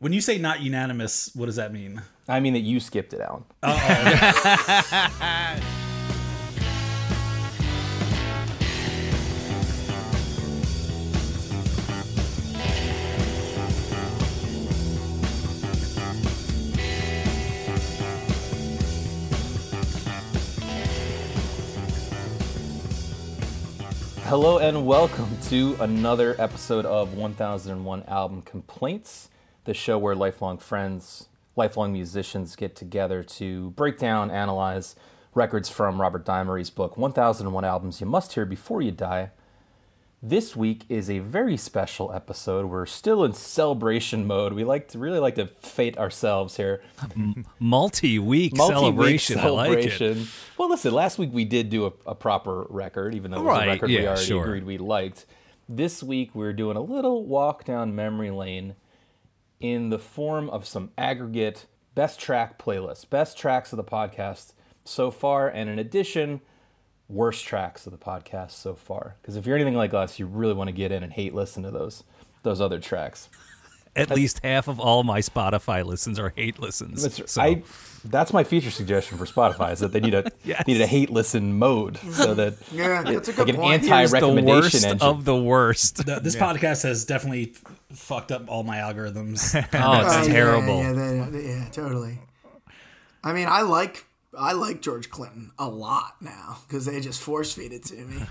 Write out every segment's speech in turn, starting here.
When you say not unanimous, what does that mean? I mean that you skipped it, Alan. Oh, Hello and welcome to another episode of 1001 Album Complaints, the show where lifelong friends, lifelong musicians get together to break down, analyze records from Robert Dimery's book 1001 Albums You Must Hear Before You Die. This week is a very special episode. We're still in celebration mode. We like to really like to fate ourselves here. multi-week, Multi-week celebration. I like it. celebration. Well, listen, last week we did do a, a proper record, even though it was Right, a record we already sure. agreed we liked. This week we're doing a little walk down memory lane in the form of some aggregate best track playlists, best tracks of the podcast so far, and in addition, worst tracks of the podcast so far. Because if you're anything like us, you really want to get in and hate listen to those those other tracks. At least half of all my Spotify listens are hate listens. That's, so I, that's my feature suggestion for Spotify is that they need a Yes. need a hate listen mode so that Yeah, that's a like good an point. anti the recommendation worst engine. of the worst. The, this podcast has definitely fucked up all my algorithms. oh, it's Oh, yeah, terrible. Yeah, they- yeah, totally. I mean, I like I like George Clinton a lot now because they just force feed it to me.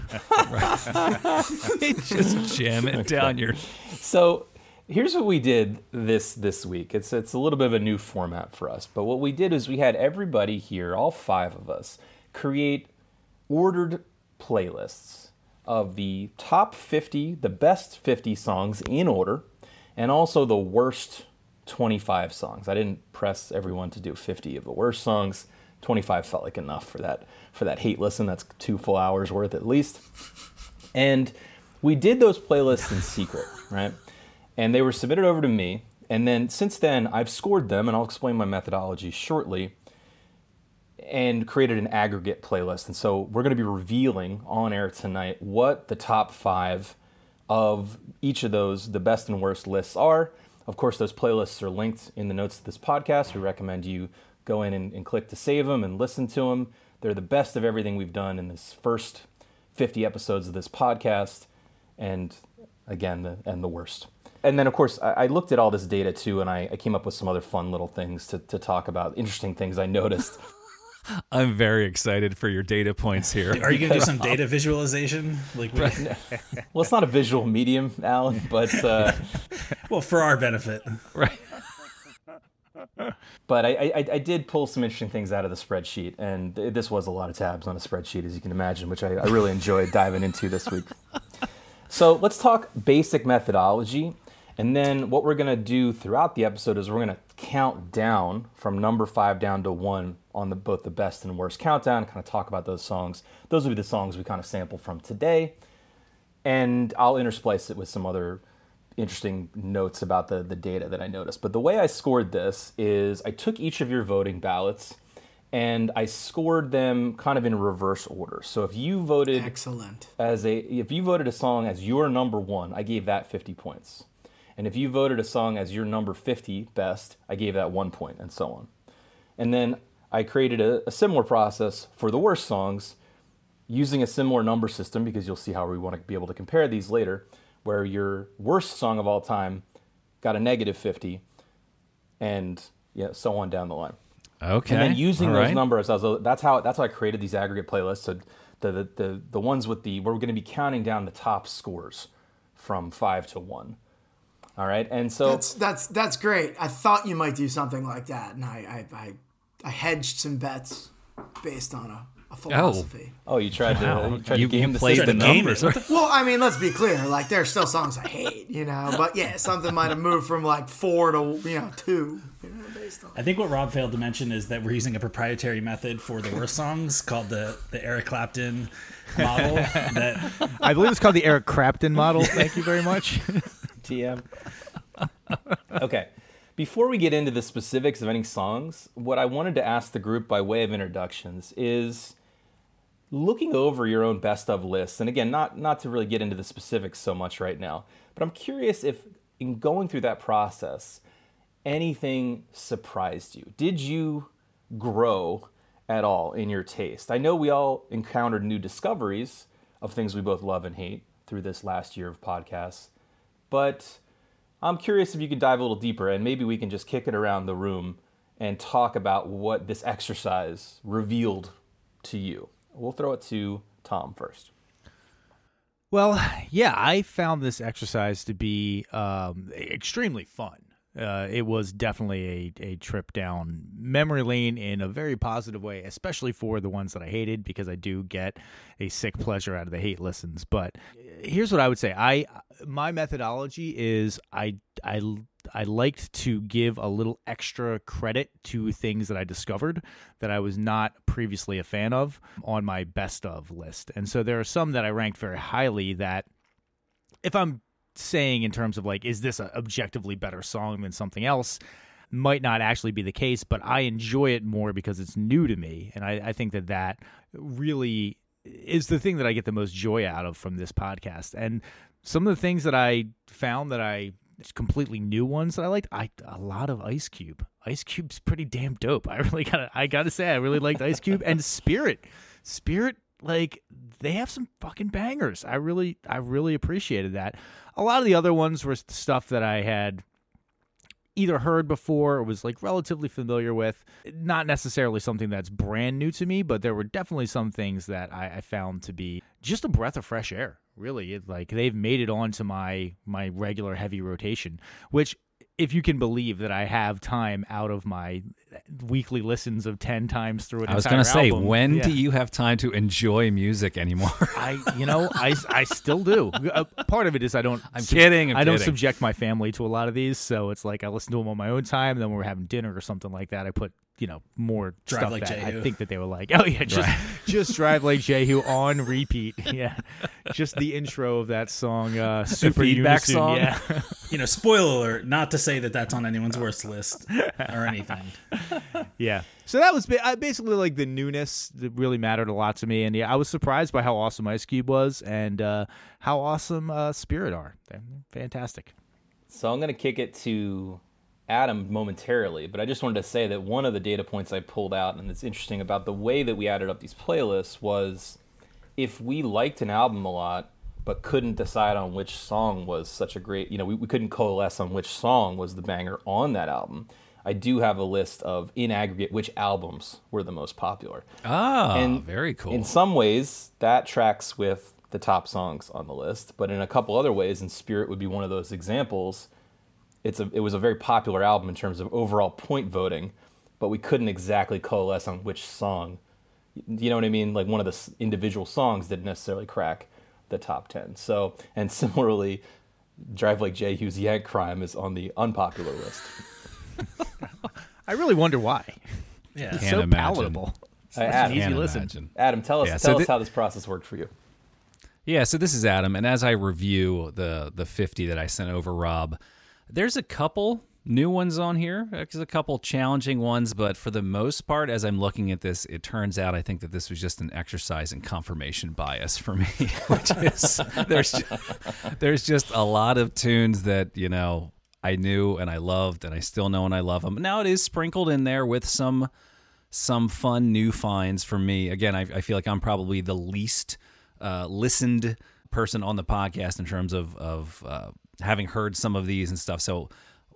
They just jam it down your. So here's what we did this this week. It's it's a little bit of a new format for us, but what we did is we had everybody here, all five of us, create ordered playlists of the top 50, the best 50 songs in order, and also the worst 25 songs. I didn't press everyone to do 50 of the worst songs. 25 felt like enough for that for that hate listen. That's two full hours worth at least. And we did those playlists in secret, right? And they were submitted over to me. And then since then, I've scored them, and I'll explain my methodology shortly, and created an aggregate playlist. And so we're going to be revealing on air tonight what the top five of each of those, the best and worst lists are. Of course, those playlists are linked in the notes of this podcast. We recommend you go in and, and click to save them and listen to them. They're the best of everything we've done in this first 50 episodes of this podcast, and again, the, and the worst. And then, of course, I, I looked at all this data too, and I, I came up with some other fun little things to, to talk about, interesting things I noticed. I'm very excited for your data points here. Are you gonna do some data visualization? Like, we, well, it's not a visual medium, Alan, but uh, well, for our benefit. right. but I, I, I did pull some interesting things out of the spreadsheet, and this was a lot of tabs on a spreadsheet, as you can imagine, which I, I really enjoyed diving into this week. So let's talk basic methodology, and then what we're going to do throughout the episode is we're going to count down from number five down to one on the both the best and worst countdown. Kind of talk about those songs. Those will be the songs we kind of sample from today, and I'll intersplice it with some other interesting notes about the, the data that I noticed. But the way I scored this is I took each of your voting ballots and I scored them kind of in reverse order. So if you voted Excellent. as a if you voted a song as your number 1, I gave that 50 points. And if you voted a song as your number 50 best, I gave that 1 point and so on. And then I created a, a similar process for the worst songs using a similar number system because you'll see how we want to be able to compare these later where your worst song of all time got a negative 50 and yeah, so on down the line. Okay. And then using all those right. numbers, as a, that's how that's how I created these aggregate playlists. So the the the, the ones with the we're going to be counting down the top scores from five to one. All right, and so That's that's that's great. I thought you might do something like that, and I I, I, I hedged some bets based on a, a oh. philosophy. oh, you tried to you tried You, to game you the played system. the game numbers. it. Well, I mean, let's be clear. Like, there are still songs I hate, you know. But yeah, something might have moved from like four to you know two. You know, based on. I think what Rob failed to mention is that we're using a proprietary method for the worst songs called the the Eric Clapton model. that I believe it's called the Eric Crapton model. Thank you very much. TM. okay. Before we get into the specifics of any songs, what I wanted to ask the group by way of introductions is looking over your own best of lists, and again, not not to really get into the specifics so much right now, but I'm curious if in going through that process, anything surprised you? Did you grow at all in your taste? I know we all encountered new discoveries of things we both love and hate through this last year of podcasts, but I'm curious if you could dive a little deeper and maybe we can just kick it around the room and talk about what this exercise revealed to you. We'll throw it to Tom first. Well, yeah, I found this exercise to be um, extremely fun. Uh, it was definitely a, a trip down memory lane in a very positive way, especially for the ones that I hated, because I do get a sick pleasure out of the hate listens. But here's what I would say: I my methodology is I I I liked to give a little extra credit to things that I discovered that I was not previously a fan of on my best of list, and so there are some that I ranked very highly that if I'm saying in terms of like, is this an objectively better song than something else? Might not actually be the case, but I enjoy it more because it's new to me, and I, I think that that really is the thing that I get the most joy out of from this podcast. And some of the things that I found that I completely new ones that I liked, I a lot of Ice Cube. Ice Cube's pretty damn dope. I really gotta I got to say I really liked Ice Cube and Spirit. Spirit like they have some fucking bangers. I really I really appreciated that. A lot of the other ones were stuff that I had either heard before or was like relatively familiar with. Not necessarily something that's brand new to me, but there were definitely some things that I, I found to be just a breath of fresh air. Really, it, like they've made it onto my my regular heavy rotation, which if you can believe that I have time out of my weekly listens of 10 times through an I was going to say, album, when yeah. do you have time to enjoy music anymore? I, you know, I, I still do. Uh, part of it is I don't. I'm kidding, I'm I don't kidding. subject my family to a lot of these, so it's like I listen to them on my own time. Then when we're having dinner or something like that, I put you know more Drive stuff Like that I think that they were like, oh yeah, just just drive like Jehu on repeat. Yeah, just the intro of that song, uh, super feedback unison, song? Yeah, You know, spoiler alert, not to say that that's on anyone's worst list or anything. yeah. So that was basically like the newness that really mattered a lot to me, and yeah, I was surprised by how awesome Ice Cube was and uh, how awesome uh, Spirit are. They're fantastic. So I'm going to kick it to Adam momentarily, but I just wanted to say that one of the data points I pulled out, and it's interesting about the way that we added up these playlists, was if we liked an album a lot but couldn't decide on which song was such a great, you know, we, we couldn't coalesce on which song was the banger on that album. I do have a list of in aggregate which albums were the most popular. ah, And very cool. In some ways, that tracks with the top songs on the list, but in a couple other ways, and Spirit would be one of those examples. It's a it was a very popular album in terms of overall point voting, but we couldn't exactly coalesce on which song. You know what I mean? Like one of the individual songs didn't necessarily crack the top ten. So, and similarly, Drive Like Jehu's Yank Crime is on the unpopular list. I really wonder why. Yeah. It's so imagine. palatable. Uh, Such an Adam, easy listen. imagine. Adam, tell us Yeah, tell so us thi- how this process worked for you. Yeah, so this is Adam, and as I review the the 50 that I sent over Rob, there's a couple new ones on here. There's a couple challenging ones, but for the most part, as I'm looking at this, it turns out I think that this was just an exercise in confirmation bias for me, which is there's just, there's just a lot of tunes that you know I knew and I loved, and I still know and I love them. Now it is sprinkled in there with some some fun new finds for me. Again, I, I feel like I'm probably the least uh, listened person on the podcast in terms of of uh, having heard some of these and stuff. So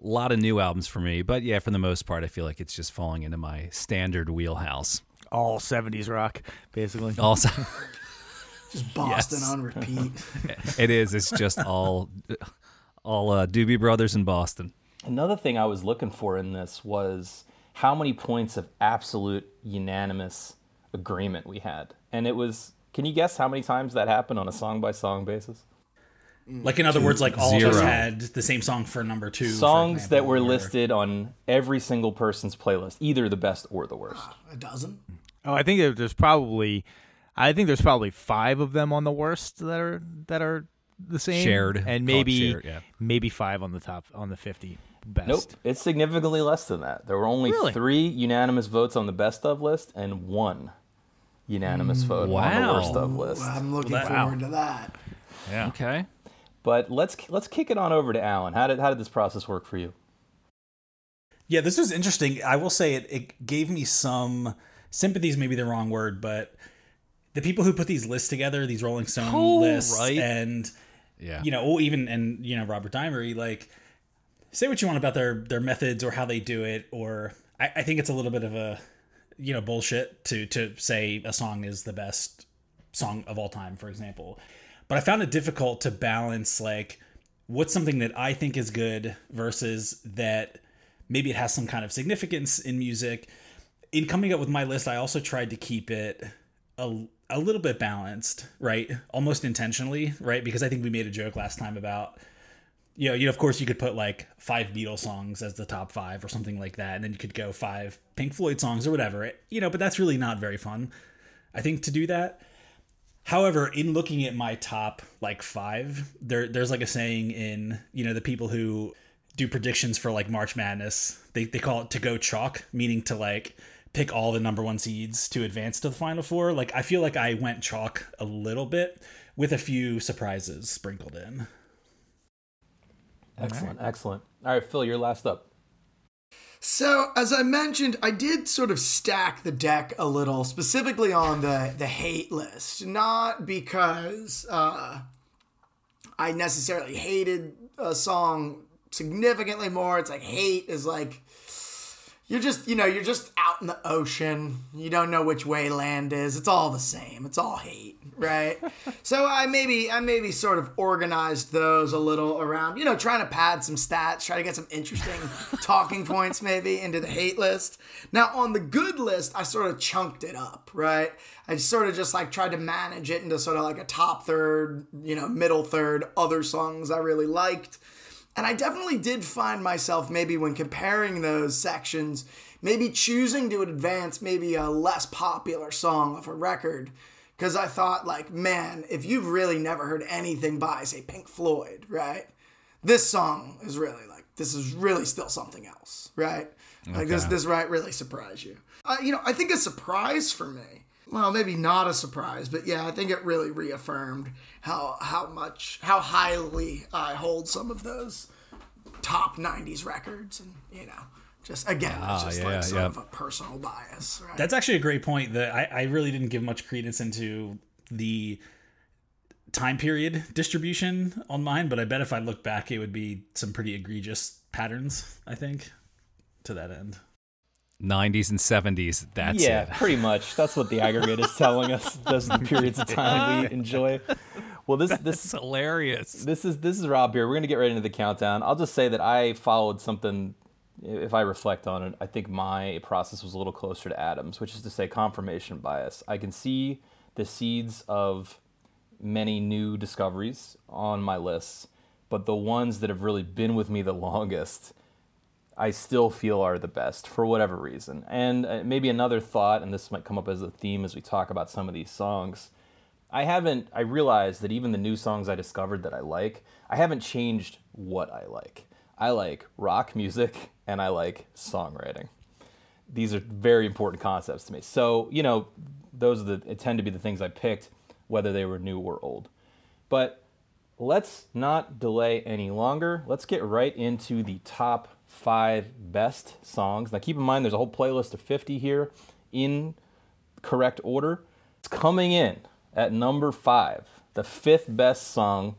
a lot of new albums for me, but yeah, for the most part, I feel like it's just falling into my standard wheelhouse. All 70s rock, basically. Also, Just Boston Yes. on repeat. it is. It's just all all uh, Doobie Brothers in Boston. Another thing I was looking for in this was how many points of absolute unanimous agreement we had. And it was, can you guess how many times that happened on a song by song basis? Mm. Like in other words, like all of us had the same song for number two. for Songs that were or- listed on every single person's playlist, either the best or the worst. Ah, a dozen. Oh, I think there's probably, I think there's probably five of them on the worst that are that are the same Shared. And maybe shared, yeah. maybe five on the top on the 50 best. Nope, it's significantly less than that. There were only Really? three unanimous votes on the best of list and one unanimous vote on the worst of list. Well, I'm looking that- forward to that. Yeah. Okay. But let's let's kick it on over to Alan. How did how did this process work for you? Yeah, this was interesting. I will say it, it gave me some sympathies, maybe the wrong word, but the people who put these lists together, these Rolling Stone Oh, lists, right. and Yeah. you know, or even and you know Robert Dimery, like say what you want about their their methods or how they do it, or I, I think it's a little bit of a you know bullshit to to say a song is the best song of all time, for example. But I found it difficult to balance like what's something that I think is good versus that maybe it has some kind of significance in music. In coming up with my list, I also tried to keep it a, a little bit balanced, right? Almost intentionally, right? Because I think we made a joke last time about you know, you know, of course you could put like five Beatles songs as the top five or something like that, and then you could go five Pink Floyd songs or whatever. You know, but that's really not very fun. I think to do that. However, in looking at my top like five, there there's like a saying in you know the people who do predictions for like March Madness. They they call it to go chalk, meaning to like pick all the number one seeds to advance to the final four. Like I feel like I went chalk a little bit with a few surprises sprinkled in. Excellent, excellent. All right, Phil, you're last up. So, as I mentioned, I did sort of stack the deck a little, specifically on the the hate list. Not because uh, I necessarily hated a song significantly more. It's like hate is like you're just you know you're just out in the ocean. You don't know which way land is. It's all the same. It's all hate, right? so I maybe I maybe sort of organized those a little around you know trying to pad some stats, try to get some interesting talking points maybe into the hate list. Now on the good list, I sort of chunked it up, right? I sort of just like tried to manage it into sort of like a top third, you know, middle third, other songs I really liked. And I definitely did find myself maybe when comparing those sections, maybe choosing to advance maybe a less popular song of a record. Because I thought, like, man, if you've really never heard anything by, say, Pink Floyd, right? This song is really like, this is really still something else, right? Like, this, this right really surprised you. Uh, you know, I think a surprise for me well, maybe not a surprise, but yeah, I think it really reaffirmed how how much how highly I hold some of those top '90s records, and you know, just again, it's ah, just yeah, like sort yeah. of a personal bias, right? That's actually a great point. That I, I really didn't give much credence into the time period distribution on mine, but I bet if I look back, it would be some pretty egregious patterns. I think to that end. 90s and 70s. That's yeah, it. pretty much. That's what the aggregate is telling us. Those are the periods of time we enjoy. Well, this this It's hilarious. this is this is Rob here. We're gonna get right into the countdown. I'll just say that I followed something. If I reflect on it, I think my process was a little closer to Adams, which is to say confirmation bias. I can see the seeds of many new discoveries on my lists, but the ones that have really been with me the longest, I still feel are the best for whatever reason. And uh, maybe another thought, and this might come up as a theme as we talk about some of these songs. I haven't, I realize that even the new songs I discovered that I like, I haven't changed what I like. I like rock music and I like songwriting. These are very important concepts to me. So, you know, those are the, tend to be the things I picked, whether they were new or old. But let's not delay any longer. Let's get right into the top five best songs. Now, keep in mind, there's a whole playlist of 50 here in correct order. It's coming in at number five, the fifth best song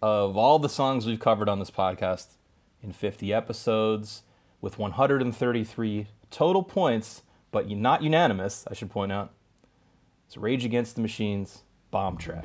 of all the songs we've covered on this podcast in 50 episodes with 133 total points, but not unanimous, I should point out. It's Rage Against the Machine's Bomb Track.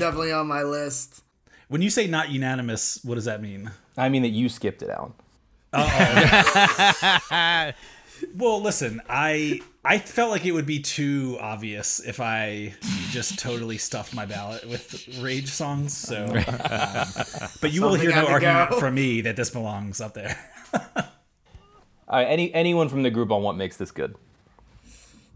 Definitely on my list. When you say not unanimous, what does that mean? I mean that you skipped it, Alan. Well, listen, I I felt like it would be too obvious if I just totally stuffed my ballot with rage songs. So, um, but you will hear no argument go. from me that this belongs up there. All right, any anyone from the group on what makes this good?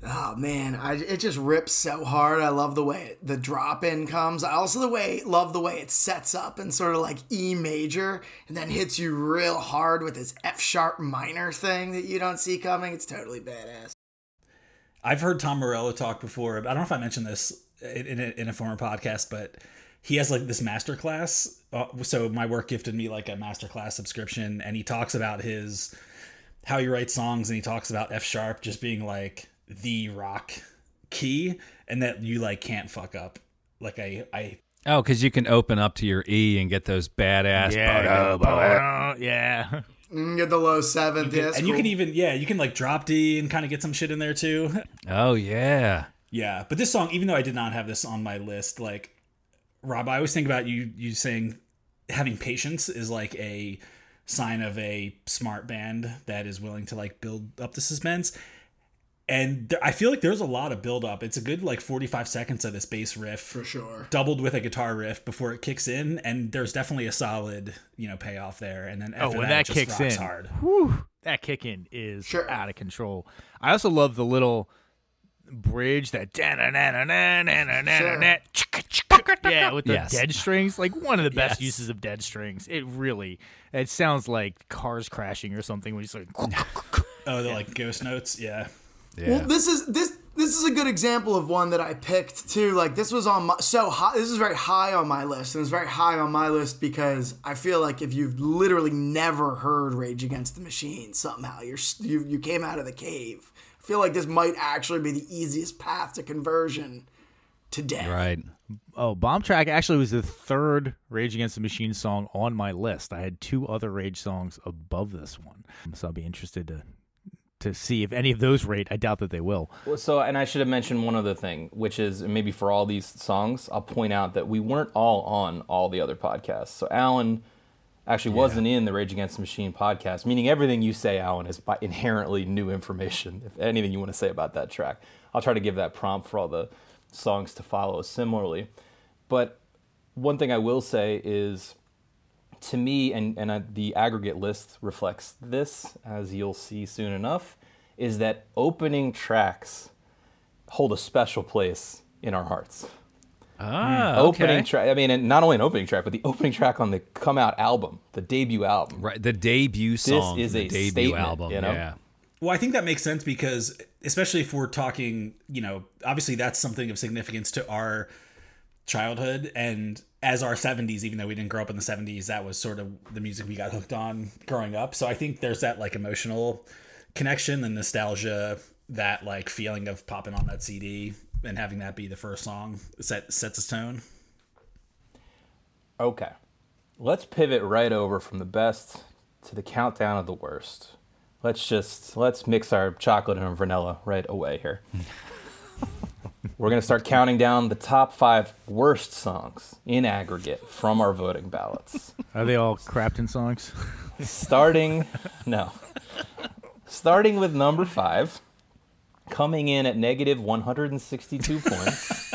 Oh man, I, it just rips so hard. I love the way the drop in comes. I also the way love the way it sets up and sort of like E major and then hits you real hard with this F sharp minor thing that you don't see coming. It's totally badass. I've heard Tom Morello talk before. I don't know if I mentioned this in, in, a, in a former podcast, but he has like this master class. Uh, so my work gifted me like a master class subscription, and he talks about his how he writes songs, and he talks about F sharp just being like the rock key, and that you like can't fuck up. Like I, I Oh, because you can open up to your E and get those badass. Yeah. yeah. Mm, Get the low seventh, yeah, it's and you can even yeah, you can like drop D and kind of get some shit in there too. Oh yeah. Yeah, but this song, even though I did not have this on my list, like Rob, I always think about you you saying having patience is like a sign of a smart band that is willing to like build up the suspense. And there, I feel like there's a lot of build up. It's a good like 45 seconds of this bass riff for sure. doubled with a guitar riff before it kicks in and there's definitely a solid, you know, payoff there and then Oh, after when that, that kicks in. hard. Whew, that kick in is Sure. out of control. I also love the little bridge that yeah with the Yes. dead strings like one of the best Yes. uses of dead strings it really it sounds like cars crashing or something when you like Oh, the like ghost notes, yeah. Yeah. Well, this is this this is a good example of one that I picked too. Like this was on my so high. This is very high on my list, and it's very high on my list because I feel like if you've literally never heard Rage Against the Machine, somehow you're you you came out of the cave. I feel like this might actually be the easiest path to conversion today. right. oh bomb track actually was the third rage against the machine song on my list i had two other rage songs above this one so i'll be interested to to see if any of those rate i doubt that they will Well, So, and I should have mentioned one other thing, which is maybe for all these songs, I'll point out that we weren't all on all the other podcasts. So, Alan actually wasn't in the Rage Against the Machine podcast, meaning everything you say, Alan, is by inherently new information. If anything you want to say about that track, I'll try to give that prompt for all the songs to follow similarly. But one thing I will say is to me, and, and uh, the aggregate list reflects this, as you'll see soon enough, is that opening tracks hold a special place in our hearts. Ah, Opening okay. track, I mean, and not only an opening track, but the opening track on the come out album, the debut album. Right, the debut song, is the a debut album. you know? Yeah. Well, I think that makes sense because, especially if we're talking, you know, obviously that's something of significance to our childhood and as our 70s, even though we didn't grow up in the 70s, that was sort of the music we got hooked on growing up. So I think there's that like emotional connection and nostalgia, that like feeling of popping on that CD and having that be the first song set sets a tone. Okay. Let's pivot right over from the best to the countdown of the worst. Let's just let's mix our chocolate and vanilla right away here. We're going to start counting down the top 5 worst songs in aggregate from our voting ballots. are they all crafton songs Starting no. Starting with number 5, coming in at negative 162 points.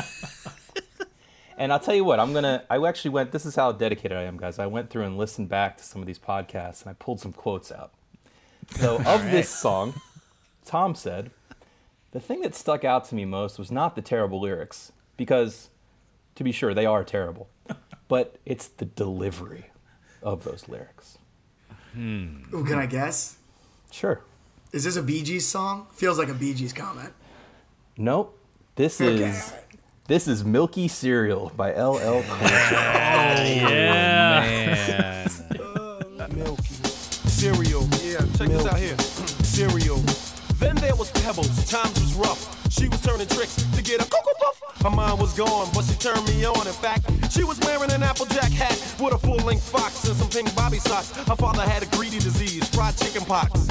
And I'll tell you what, I'm gonna. I actually went. This is how dedicated I am, guys. I went through and listened back to some of these podcasts, and I pulled some quotes out. So, of this song, Tom said, "The thing that stuck out to me most was not the terrible lyrics, because, to be sure, they are terrible, but it's the delivery of those lyrics." Hmm. Ooh, can I guess? Sure. Is this a Bee Gees song? Feels like a Bee Gees comment. Nope. This Okay. is this is Milky Cereal by LL Cool J. Oh, man. Milky. Cereal. Yeah, check this out here. Was Pebbles. Times was rough. She was turning tricks to get a cocoa puff. Her mind was gone, but she turned me on. In fact, she was wearing an Applejack hat with a full-length fox and some pink bobby socks. Her father had a greedy disease, fried chicken pox.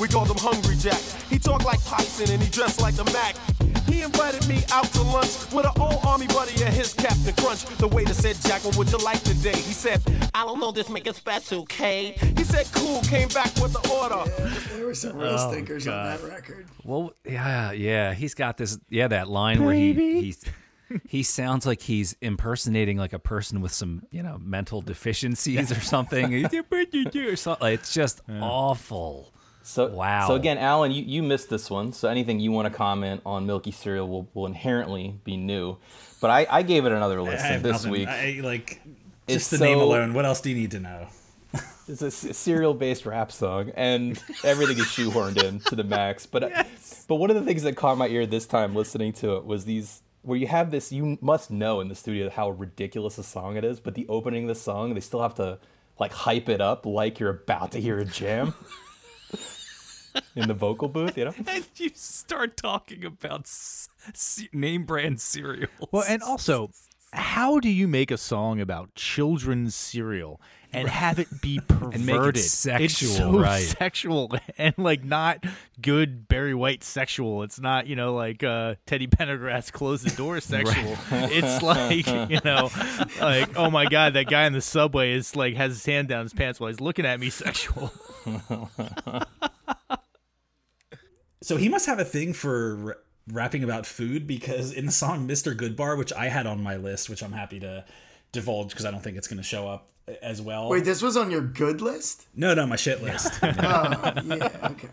We called him Hungry Jack. He talked like Tyson and he dressed like the Mac. He invited me out to lunch with an old army buddy and his Captain Crunch. The waiter said, Jack, what would you like today? He said, I don't know, this make it special, K. He said, cool, came back with the order. There were some real oh, stinkers on that record. Well, yeah, yeah. He's got this, yeah, that line where he he's, he sounds like he's impersonating like a person with some, you know, mental deficiencies or something. Or something. It's just awful. So Wow. So again, Alan, you, you missed this one. So anything you want to comment on Milky Cereal will, will inherently be new. But I, I gave it another listen this nothing. week. I like It's just the name alone. What else do you need to know? It's a cereal-based rap song, and everything is shoehorned in to the max. But uh, but one of the things that caught my ear this time listening to it was these where you have this. You must know in the studio how ridiculous a song it is, but the opening of the song, they still have to like hype it up like you're about to hear a jam in the vocal booth. You know, And you start talking about c- name brand cereals. Well, and also, how do you make a song about children's cereal and have it be perverted? And make it It's sexual, so right. Sexual and like not good Barry White sexual. It's not you know like uh, Teddy Pendergrass close the door sexual. It's like you know like oh my god that guy in the subway is like has his hand down his pants while he's looking at me sexual. So he must have a thing for r- rapping about food because in the song Mr. Goodbar, which I had on my list, which I'm happy to divulge because I don't think it's going to show up as well. Wait, this was on your good list? no, no, my shit list. Oh, yeah, okay.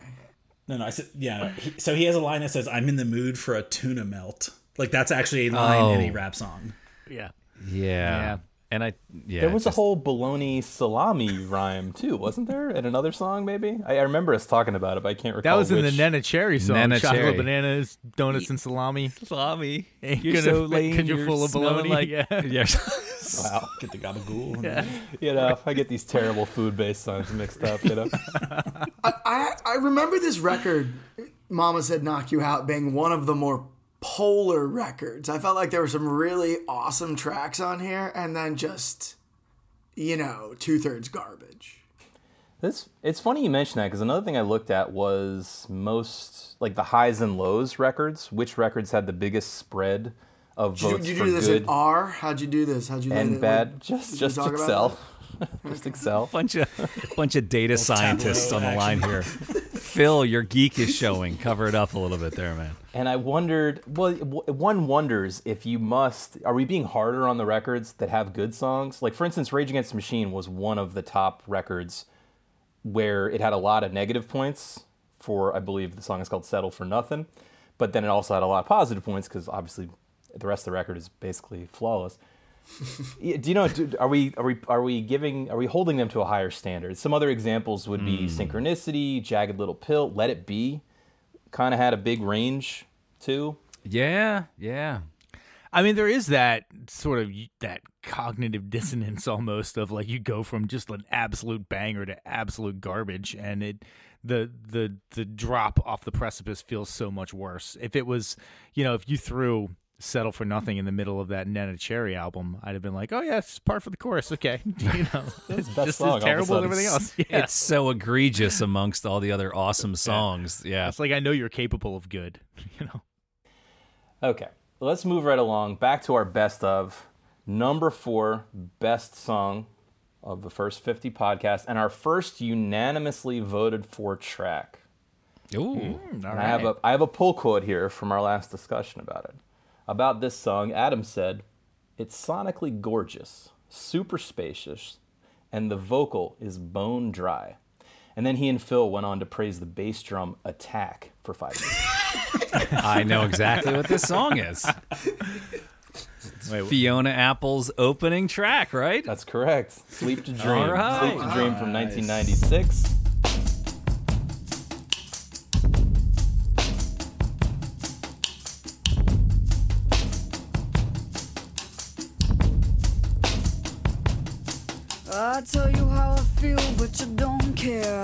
no, no, I said, yeah. He, so he has a line that says, I'm in the mood for a tuna melt. Like that's actually a line in a Oh. rap song. Yeah. yeah. Yeah. And I, yeah. there was just- a whole bologna salami rhyme too, wasn't there? In another song, maybe. I, I remember us talking about it, but I can't recall. That was in which. the Neneh Cherry song. Nana Chocolate Cherry. bananas, donuts, and salami. salami. Ain't You're gonna so fit lame. 'cause you're you're full of smelling baloney. Like, Yeah. yeah. Wow. Get the gabagool. You know, I get these terrible food-based songs mixed up. You know. I, I remember this record, Mama Said Knock You Out, being one of the more polar records. I felt like there were some really awesome tracks on here, and then just, you know, two thirds garbage. This it's funny you mention that because another thing I looked at was most like the highs and lows records. Which records had the biggest spread of Did you, votes did you for do this good in R? How'd you do this? How'd you do and it? bad? Like, Just just Excel. just Excel. bunch of bunch of data scientists on the line here. Phil, your geek is showing. Cover it up a little bit there, man. And I wondered, well, one wonders if you must, are we being harder on the records that have good songs? Like, for instance, Rage Against the Machine was one of the top records where it had a lot of negative points for, I believe the song is called Settle for Nothing, but then it also had a lot of positive points because obviously the rest of the record is basically flawless. Yeah, Do you know? do- Are we are we are we giving are we holding them to a higher standard? Some other examples would be hmm. Synchronicity, Jagged Little Pill, Let It Be, kind of had a big range too. Yeah, yeah. I mean, there is that sort of that cognitive dissonance almost of like you go from just an absolute banger to absolute garbage, and it the the the drop off the precipice feels so much worse. If it was, you know, if you threw "Settle for Nothing" in the middle of that Neneh Cherry album, I'd have been like, oh yeah, it's part for the chorus. Okay, you know, It's just song as terrible as everything else. Yeah. It's so egregious amongst all the other awesome songs. Yeah. It's like I know you're capable of good, you know. Okay, let's move right along. Back to our best of number four best song of the first 50 podcasts and our first unanimously voted for track. Ooh. And I have a I have a pull quote here from our last discussion about it. About this song, Adam said, "It's sonically gorgeous, super spacious, and the vocal is bone dry." And then he and Phil went on to praise the bass drum attack for five minutes. I know exactly what this song is. Fiona Apple's opening track, right? That's correct. Sleep to Dream. All right. Sleep to Dream from 1996. I tell you how I feel, but you don't care.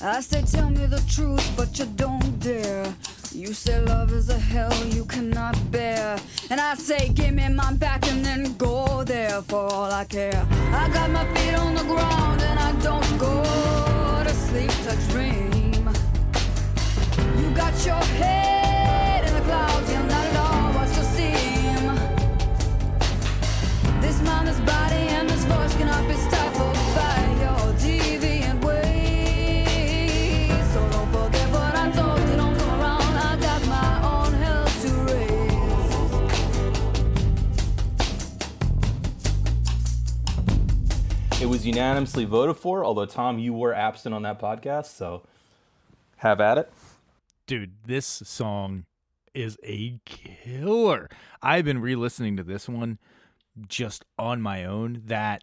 I say, tell me the truth, but you don't dare. You say love is a hell you cannot bear. And I say, give me my back and then go there for all I care. I got my feet on the ground and I don't go to sleep to dream. You got your head in the clouds, you're not at all what you seem. It was unanimously voted for, although Tom, you were absent on that podcast, so have at it. Dude, this song is a killer. I've been re-listening to this one just on my own. That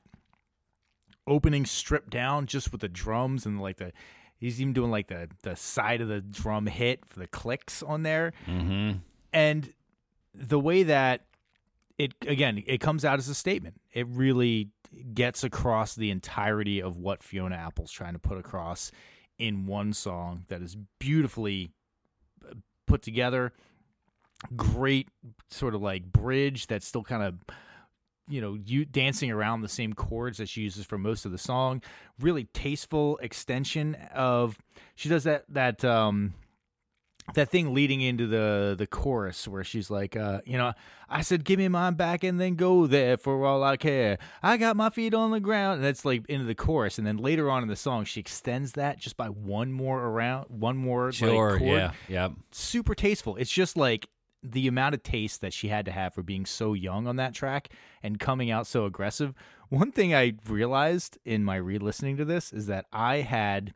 opening stripped down just with the drums and like the he's even doing like the the side of the drum hit for the clicks on there. Mm-hmm. And the way that it again it comes out as a statement. It really gets across the entirety of what Fiona Apple's trying to put across in one song that is beautifully uh, put together. Great sort of like bridge that's still kind of you know you dancing around the same chords that she uses for most of the song. Really tasteful extension of she does that that um that thing leading into the the chorus where she's like uh you know i said give me mine back and then go there for all i care i got my feet on the ground and that's like into the chorus and then later on in the song she extends that just by one more around one more like, chord. yeah. Yeah. super tasteful it's just like the amount of taste that she had to have for being so young on that track and coming out so aggressive one thing i realized in my re-listening to this is that i had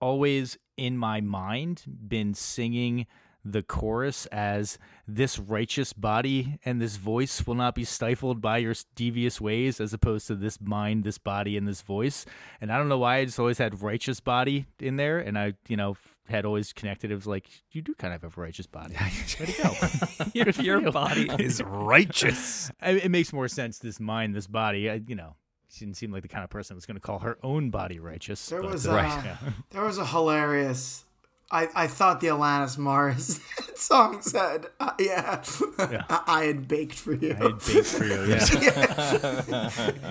always in my mind been singing the chorus as this righteous body and this voice will not be stifled by your devious ways as opposed to this mind this body and this voice. And i don't know why i just always had righteous body in there and i you know had always connected it was like you do kind of have a righteous body. Way to go. your your body is righteous. I- it makes more sense this mind this body I, you know she didn't seem like the kind of person that's going to call her own body righteous There but, was uh, uh, yeah. there was a hilarious. I, I thought the Alanis Morris song said, uh, yeah, I, I had baked for you. I had baked for you. Yeah.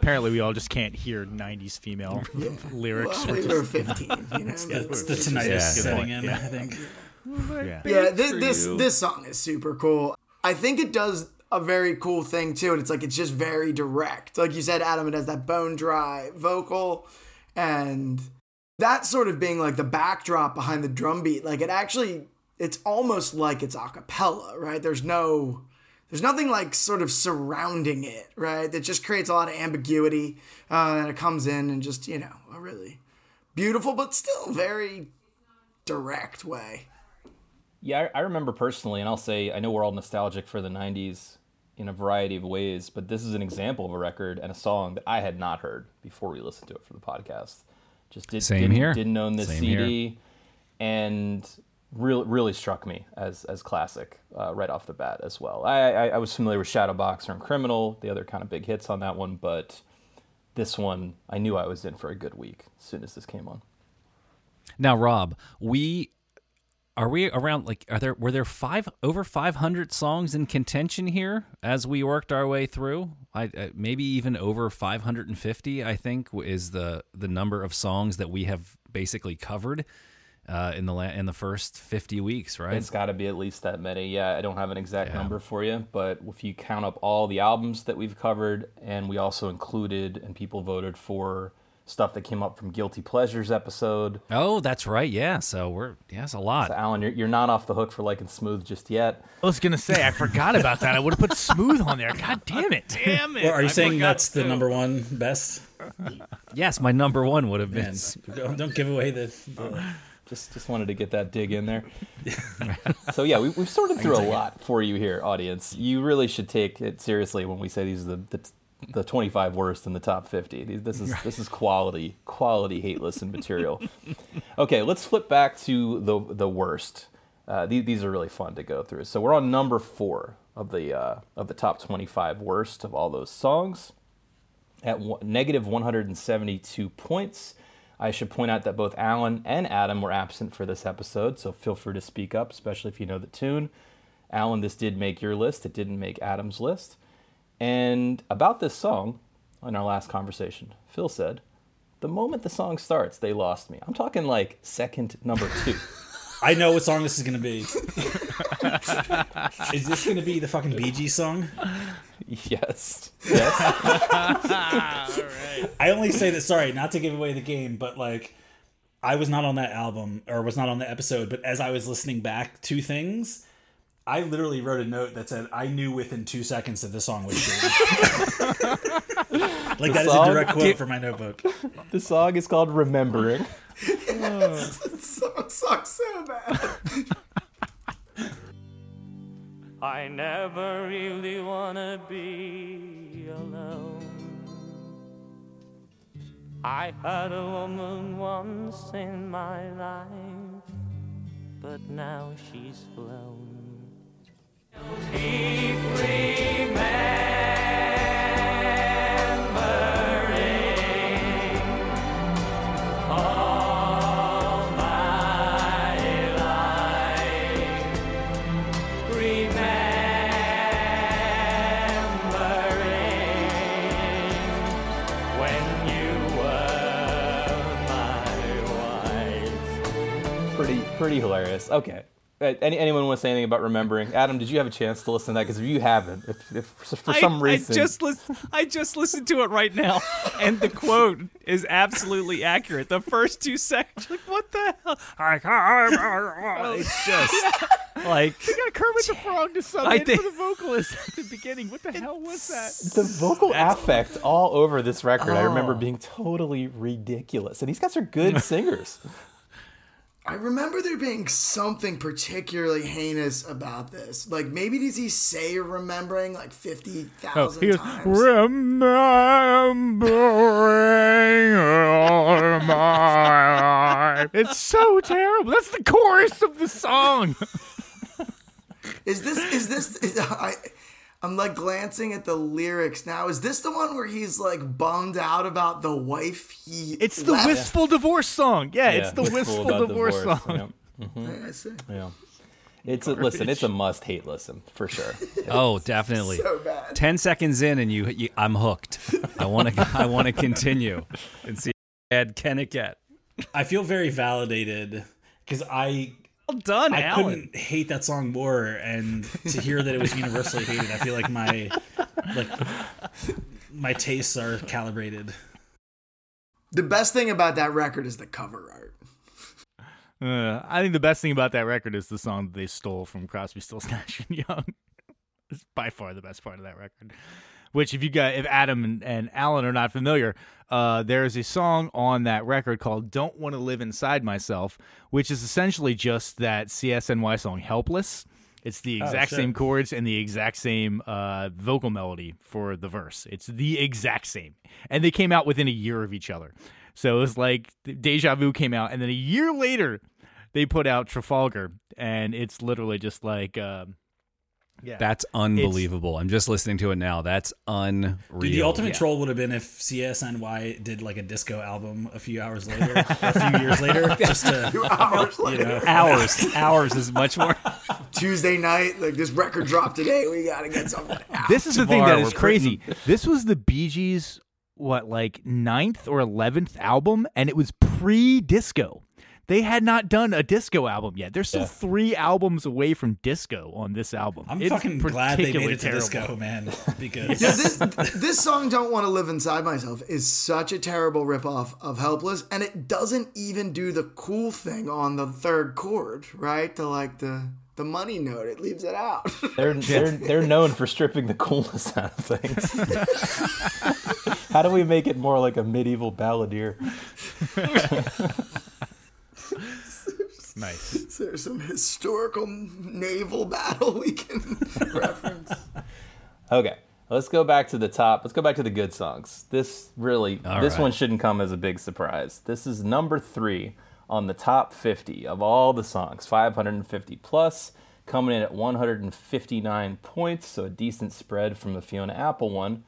Apparently, we all just can't hear '90s female lyrics. Well, we were 15, you know. It's the tinnitus Yeah, setting point. in, Yeah. I think. yeah. yeah, this this, this song is super cool. I think it does a very cool thing too, and it's like it's just very direct. Like you said, Adam, it has that bone dry vocal, and that sort of being like the backdrop behind the drum beat. Like it actually, it's almost like it's a cappella, right? There's no. There's nothing like sort of surrounding it, right? That just creates a lot of ambiguity. Uh, and it comes in and just, you know, a really beautiful, but still very direct way. Yeah, I, I remember personally, and I'll say I know we're all nostalgic for the '90s in a variety of ways, but this is an example of a record and a song that I had not heard before we listened to it for the podcast. Just did, Same didn't, here. Didn't own this Same CD, and really, really struck me as as classic uh, right off the bat as well. I, I I was familiar with Shadowboxer and Criminal, the other kind of big hits on that one, but this one I knew I was in for a good week as soon as this came on. Now, Rob, we are we around like are there were there five over 500 songs in contention here as we worked our way through? I uh, maybe even over 550. I think is the the number of songs that we have basically covered uh, in the la- in the first 50 weeks, right? It's got to be at least that many. Yeah, I don't have an exact Yeah. number for you, but if you count up all the albums that we've covered, and we also included and people voted for stuff that came up from Guilty Pleasures episode. oh, that's right. Yeah. So we're yeah, it's a lot. So Alan, you're, you're not off the hook for liking Smooth just yet. I was gonna say I forgot about that. I would have put smooth on there. God damn it! Damn Or are you saying that's the number one best? Yes, my number one would have been. Man, don't, don't give away the. the Just just wanted to get that dig in there. so yeah, we, we've sorted through a lot for you here, audience. You really should take it seriously when we say these are the the, the 25 worst in the top 50. This is this is quality quality hate listen material. okay, let's flip back to the the worst. Uh, these, these are really fun to go through. So we're on number four of the uh, of the top 25 worst of all those songs at one, negative 172 points. I should point out that both Alan and Adam were absent for this episode, so feel free to speak up, especially if you know the tune. Alan, this did make your list, it didn't make Adam's list. And about this song, in our last conversation, Phil said, the moment the song starts, they lost me. I'm talking like second number two. I know what song this is gonna be. is this gonna be the fucking Bee Gees song? yes. Yes. I only say that. Sorry, not to give away the game, but like, I was not on that album or was not on the episode. But as I was listening back to things, I literally wrote a note that said I knew within two seconds that this song was shitty. Like that is a song- direct quote from my notebook. The song is called Remembering. song sucks so bad. I never really wanna be alone. I had a woman once in my life, but now she's flown. Pretty, pretty hilarious. Okay. Uh, Any, anyone want to say anything about remembering? Adam, did you have a chance to listen to that? Because if you haven't, if, if for I- some reason, I just lis- I just listened to it right now, and the quote is absolutely accurate. The first two seconds, like what the hell? Ah, ah, ah, oh, it's just like You got Kermit the Frog to sub I in think- for the vocalist at the beginning. What the hell was that? the vocal affect all over this record, I remember Oh. being totally ridiculous. And these guys are good singers. I remember there being something particularly heinous about this. Like maybe does he say remembering like fifty thousand oh, He times? remembering all my life. It's so terrible. That's the chorus of the song. Is this is this is, I I'm like glancing at the lyrics now. Is this the one where he's like bummed out about the wife he It's the left? wistful divorce song. Yeah, it's the wistful about divorce, song. Mm-hmm. Yeah. I see. yeah. It's a listen. It's a must-hate listen for sure. oh, definitely. So bad. Ten seconds in, and you, you I'm hooked. I want to I want to continue and see Ed can it get. I feel very validated because I Well done, I Allan. couldn't hate that song more, and to hear that it was universally hated, I feel like my like my tastes are calibrated. The best thing about that record is the cover art. Uh, I think the best thing about that record is the song that they stole from Crosby, Stills, Nash and Young. it's by far the best part of that record. Which, if you got, if Adam and, and Allan are not familiar, uh, there is a song on that record called "Don't Want to Live Inside Myself," which is essentially just that CSNY song "Helpless." It's the exact shit. same chords and the exact same uh, vocal melody for the verse. It's the exact same, and they came out within a year of each other. So it was like Deja Vu came out, and then a year later, they put out Trafalgar, and it's literally just like, um, yeah, That's unbelievable. I'm just listening to it now. That's unreal. Dude, the ultimate yeah. troll would have been if CSNY did like a disco album a few hours later, a few years later, just to Two hours you later, know. hours. hours is much more. Tuesday night, like this record dropped today. We gotta get something out. this is the thing that Tomorrow is we're crazy. This was the Bee Gees, what like ninth or eleventh album, and it was pre-disco. They had not done a disco album yet. They're still Yeah. three albums away from disco on this album. I'm It's fucking glad they made particularly it to terrible. disco, man, because Yeah, this this song "Don't Want to Live Inside Myself" is such a terrible ripoff of "Helpless," and it doesn't even do the cool thing on the third chord, right? The like the the money note. It leaves it out. They're they're they're known for stripping the coolness out of things. How do we make it more like a medieval balladeer? Nice. Is there some historical naval battle we can reference. Okay, let's go back to the top. Let's go back to the good songs. This really, All this right. one shouldn't come as a big surprise. This is number three on the top 50 of all the songs, 550 plus, coming in at 159 points, so a decent spread from the Fiona Apple one.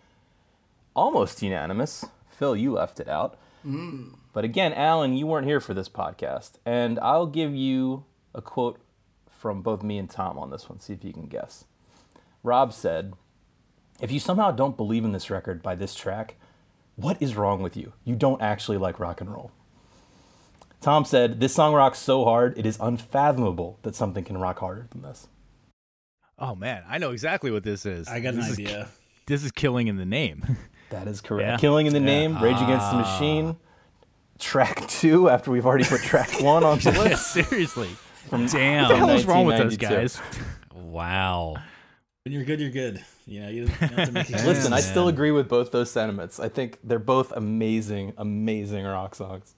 Almost unanimous. Phil, you left it out. Mm. But again, Allan, you weren't here for this podcast, and I'll give you a quote from both me and Tom on this one. See if you can guess. Rob said, if you somehow don't believe in this record by this track, what is wrong with you? You don't actually like rock and roll. Tom said, This song rocks so hard, it is unfathomable that something can rock harder than this. Oh man, I know exactly what this is. I got an idea. Is, this is killing in the name. That is correct. Yeah. Killing in the Name, Rage Against the ah. Machine, track two, after we've already put track one on the list. Seriously, Damn. what the hell is wrong with those guys? Wow. When you're good, you're good. You know, you don't, you don't have to make excuses. Listen, I still agree with both those sentiments. I think they're both amazing, amazing rock songs.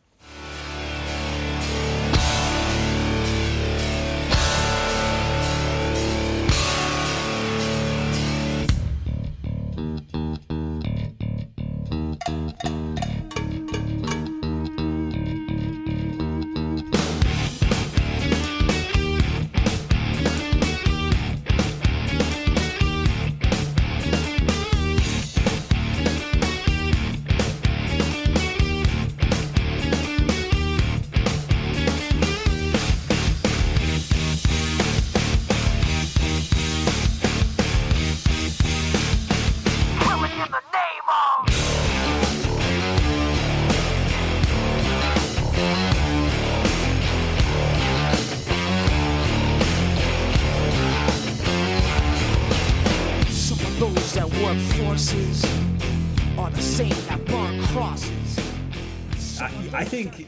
I, think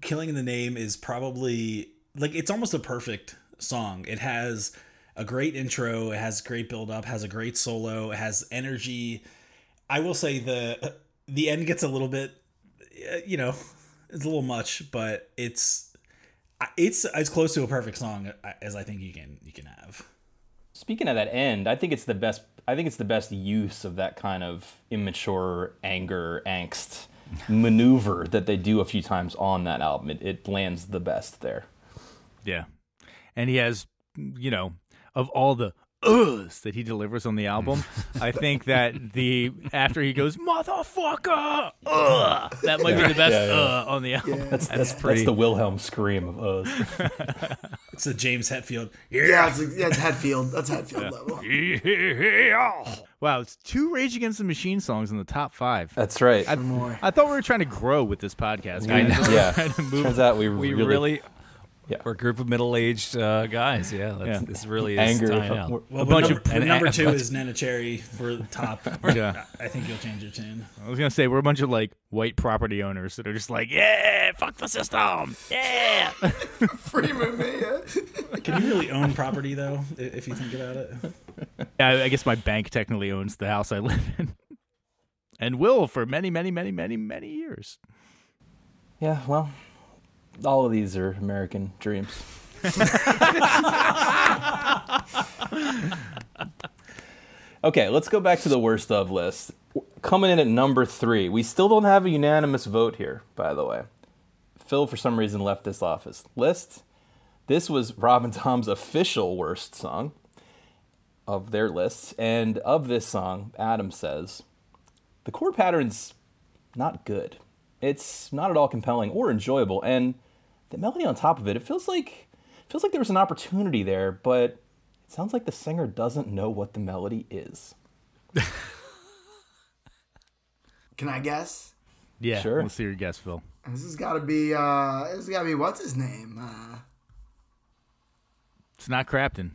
killing in the name is probably like it's almost a perfect song it has a great intro it has great build up has a great solo it has energy i will say the the end gets a little bit uh, you know it's a little much but it's it's as close to a perfect song as i think you can you can have Speaking of that end, I think it's the best. I think it's the best use of that kind of immature anger, angst maneuver that they do a few times on that album. It, it lands the best there. Yeah. And he has, you know, of all the uhs that he delivers on the album, I think that the after he goes motherfucker, uh, that might be the best Yeah, yeah. uh on the album. That's that's, that's the Wilhelm scream of us. it's a james hetfield Yeah, it's, yeah, it's Hetfield. That's Hetfield level. Wow, it's two Rage Against the Machine songs in the top five. That's right. I. I thought we were trying to grow with this podcast. I know. yeah. Trying to move Turns out we, We really, really, Yeah. we're a group of middle-aged uh, guys. Yeah, that's, Yeah. this really is anger. tying out. well A but bunch number, of- and- number and- two is Neneh Cherry for the top Yeah. i think you'll change your tune I was gonna say we're a bunch of like white property owners that are just like, yeah, fuck the system, yeah. Freeman, man. can you really own property though if you think about it I, I guess my bank technically owns the house I live in, and will for many, many, many, many, many years. Yeah, well, all of these are American dreams. okay, let's go back to the worst of list. Coming in at number three, we still don't have a unanimous vote here, by the way. Phil, for some reason, left this office list. This was Rob and Tom's official worst song of their lists. And of this song, Adam says, the chord pattern's not good. It's not at all compelling or enjoyable, and the melody on top of it, it feels like feels like there was an opportunity there, but it sounds like the singer doesn't know what the melody is. Can I guess? Yeah, Sure. Let's see your guess, Phil. This has got to be. uh This has got to be what's his name? Uh, It's not Crapton.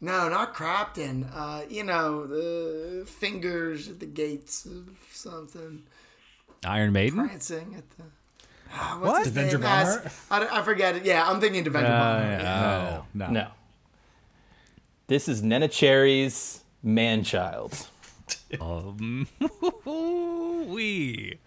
no, not Crapton. Uh, you know, the fingers at the gates of something, Iron Maiden. prancing at the. What's his Devendra name? Banhart? I, I forget it. Yeah, I'm thinking Devendra Banhart. yeah. Oh no, No. This is Neneh Cherry's Man-Child. Um, we.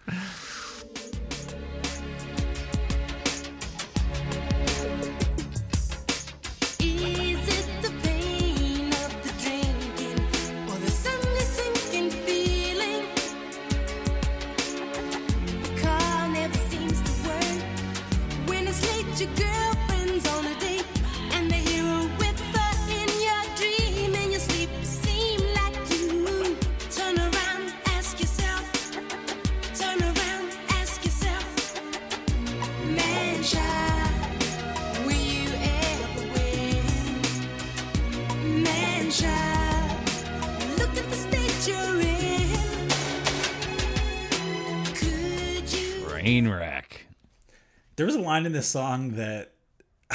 Train wreck. There was a line in this song that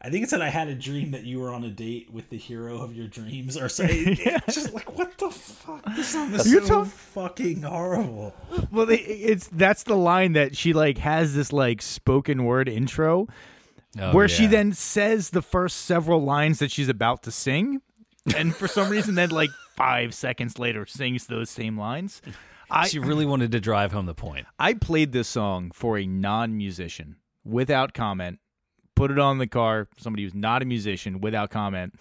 I think it said I had a dream that you were on a date with the hero of your dreams or something. It's just like what the fuck? This song is You're so talk- fucking horrible. Well, it's that's the line that she like has this like spoken word intro Oh, where she then says the first several lines that she's about to sing, and for some reason, then like five seconds later, sings those same lines. I she really wanted to drive home the point. I played this song for a non-musician without comment. Put it on the car. Somebody who's not a musician without comment,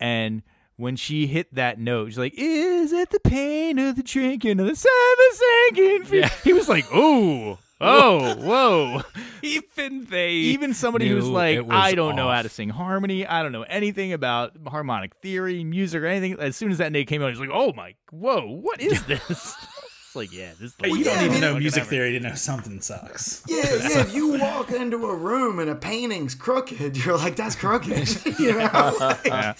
and when she hit that note, she's like, "Is it the pain of the drinking of the seven sinking feet?" Yeah. He was like, "Oh, oh, whoa." Even they, Even somebody who's like, was I don't know how to sing harmony. I don't know anything about harmonic theory, music, or anything. As soon as that name came out, he's like, "Oh my, whoa, what is this?" It's like, yeah, this. Is the you worst don't yeah, need know music ever. theory to know something sucks. Yeah, yeah. If you walk into a room and a painting's crooked, you're like, "That's crooked," you know. Like,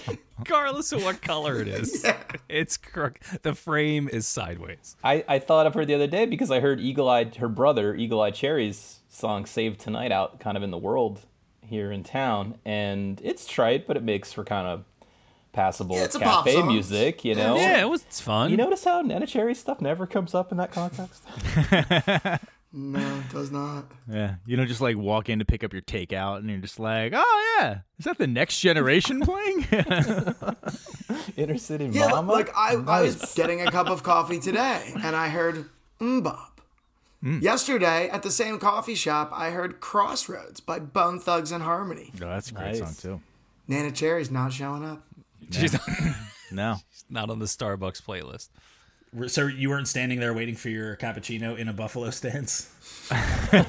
regardless of what color it is. It's crook. The frame is sideways. I, I thought of her the other day because I heard Eagle Eye, her brother, Eagle Eye Cherry's song Save Tonight out kind of in the world here in town. And it's trite, but it makes for kind of passable Yeah, it's cafe music, you know? Yeah, it was it's fun. You notice how Neneh Cherry stuff never comes up in that context? No, it does not. Yeah, you don't just like walk in to pick up your takeout and you're just like, oh yeah, is that the next generation playing? Inner City Yeah, li- Mama? like I, I was getting a cup of coffee today, and I heard MMMBop. Mm. Yesterday at the same coffee shop, I heard Crossroads by Bone Thugs and Harmony. no, that's a great Nice. song too. Neneh Cherry's not showing up. She's No, not on the Starbucks playlist. So you weren't standing there waiting for your cappuccino in a buffalo stance? Maybe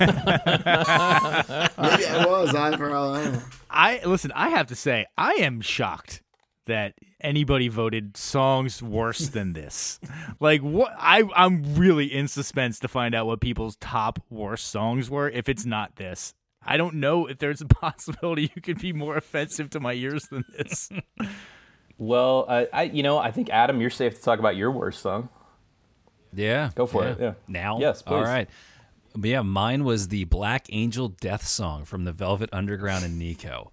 I was. I for all I know. I listen. I have to say, I am shocked that anybody voted songs worse than this. like what? I I'm really in suspense to find out what people's top worst songs were. If it's not this, I don't know if there's a possibility you could be more offensive to my ears than this. Well, I, I, you know, I think Adam, you're safe to talk about your worst song. Yeah. Go for it, yeah. Now? Yes, All please. right. But yeah, mine was the Black Angel Death Song from the Velvet Underground and Nico.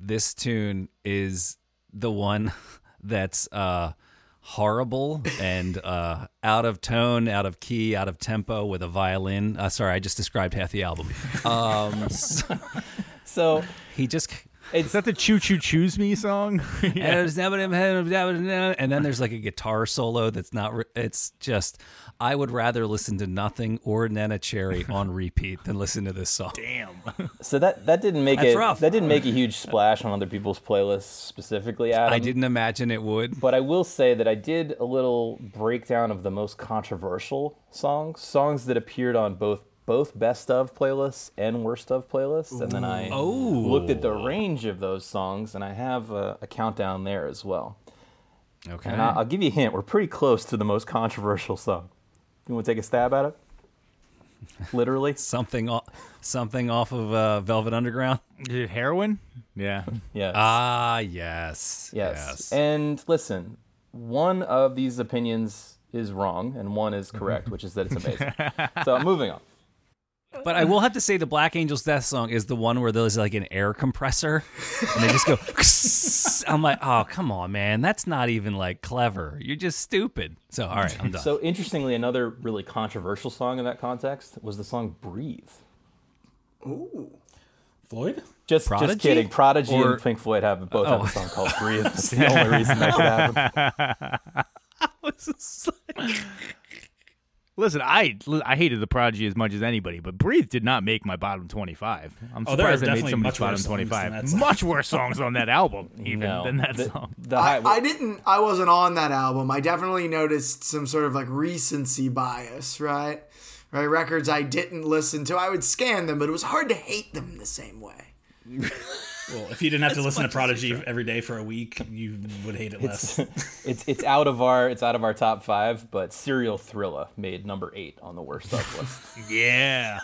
This tune is the one that's uh, horrible and uh, out of tone, out of key, out of tempo with a violin. Uh, sorry, I just described half the album. Um, so So he just. Is that the "Choo Choo Choose Me" song? And then there's like a guitar solo that's not. re- It's just. I would rather listen to nothing or Neneh Cherry on repeat than listen to this song. Damn. So that that didn't make That's it rough. that didn't make a huge splash on other people's playlists specifically. Adam. I didn't imagine it would. But I will say that I did a little breakdown of the most controversial songs, songs that appeared on both both best of playlists and worst of playlists, and then I Oh. looked at the range of those songs, and I have a, a countdown there as well. Okay. And I, I'll give you a hint: we're pretty close to the most controversial song. You want to take a stab at it? Literally. something off, something off of uh, Velvet Underground. Is it heroin? Yeah. Yes. Ah, yes, Yes. yes. And listen, one of these opinions is wrong and one is correct, which is that it's amazing. so moving on. But I will have to say the Black Angels Death song is the one where there's like an air compressor, and they just go. I'm like, oh come on, man, that's not even like clever. You're just stupid. So all right, I'm done. So interestingly, another really controversial song in that context was the song "Breathe." Ooh. Floyd? Just, Prodigy? just kidding. Prodigy Or- and Pink Floyd have both have Oh. a song called "Breathe." That's the only reason that could happen. Listen, I I hated the Prodigy as much as anybody, but "Breathe" did not make my bottom twenty-five. I'm Oh, surprised they made definitely somebody's much bottom worse songs than twenty-five. Much worse songs on that album, even No, than that the, song. The I, I didn't. I wasn't on that album. I definitely noticed some sort of like recency bias, right? Right, records I didn't listen to. I would scan them, but it was hard to hate them the same way. Well, if you didn't have to listen to Prodigy every day for a week, you would hate it less. it's it's out of our it's out of our top five, but "Serial Thrilla" made number eight on the worst of list. Yeah,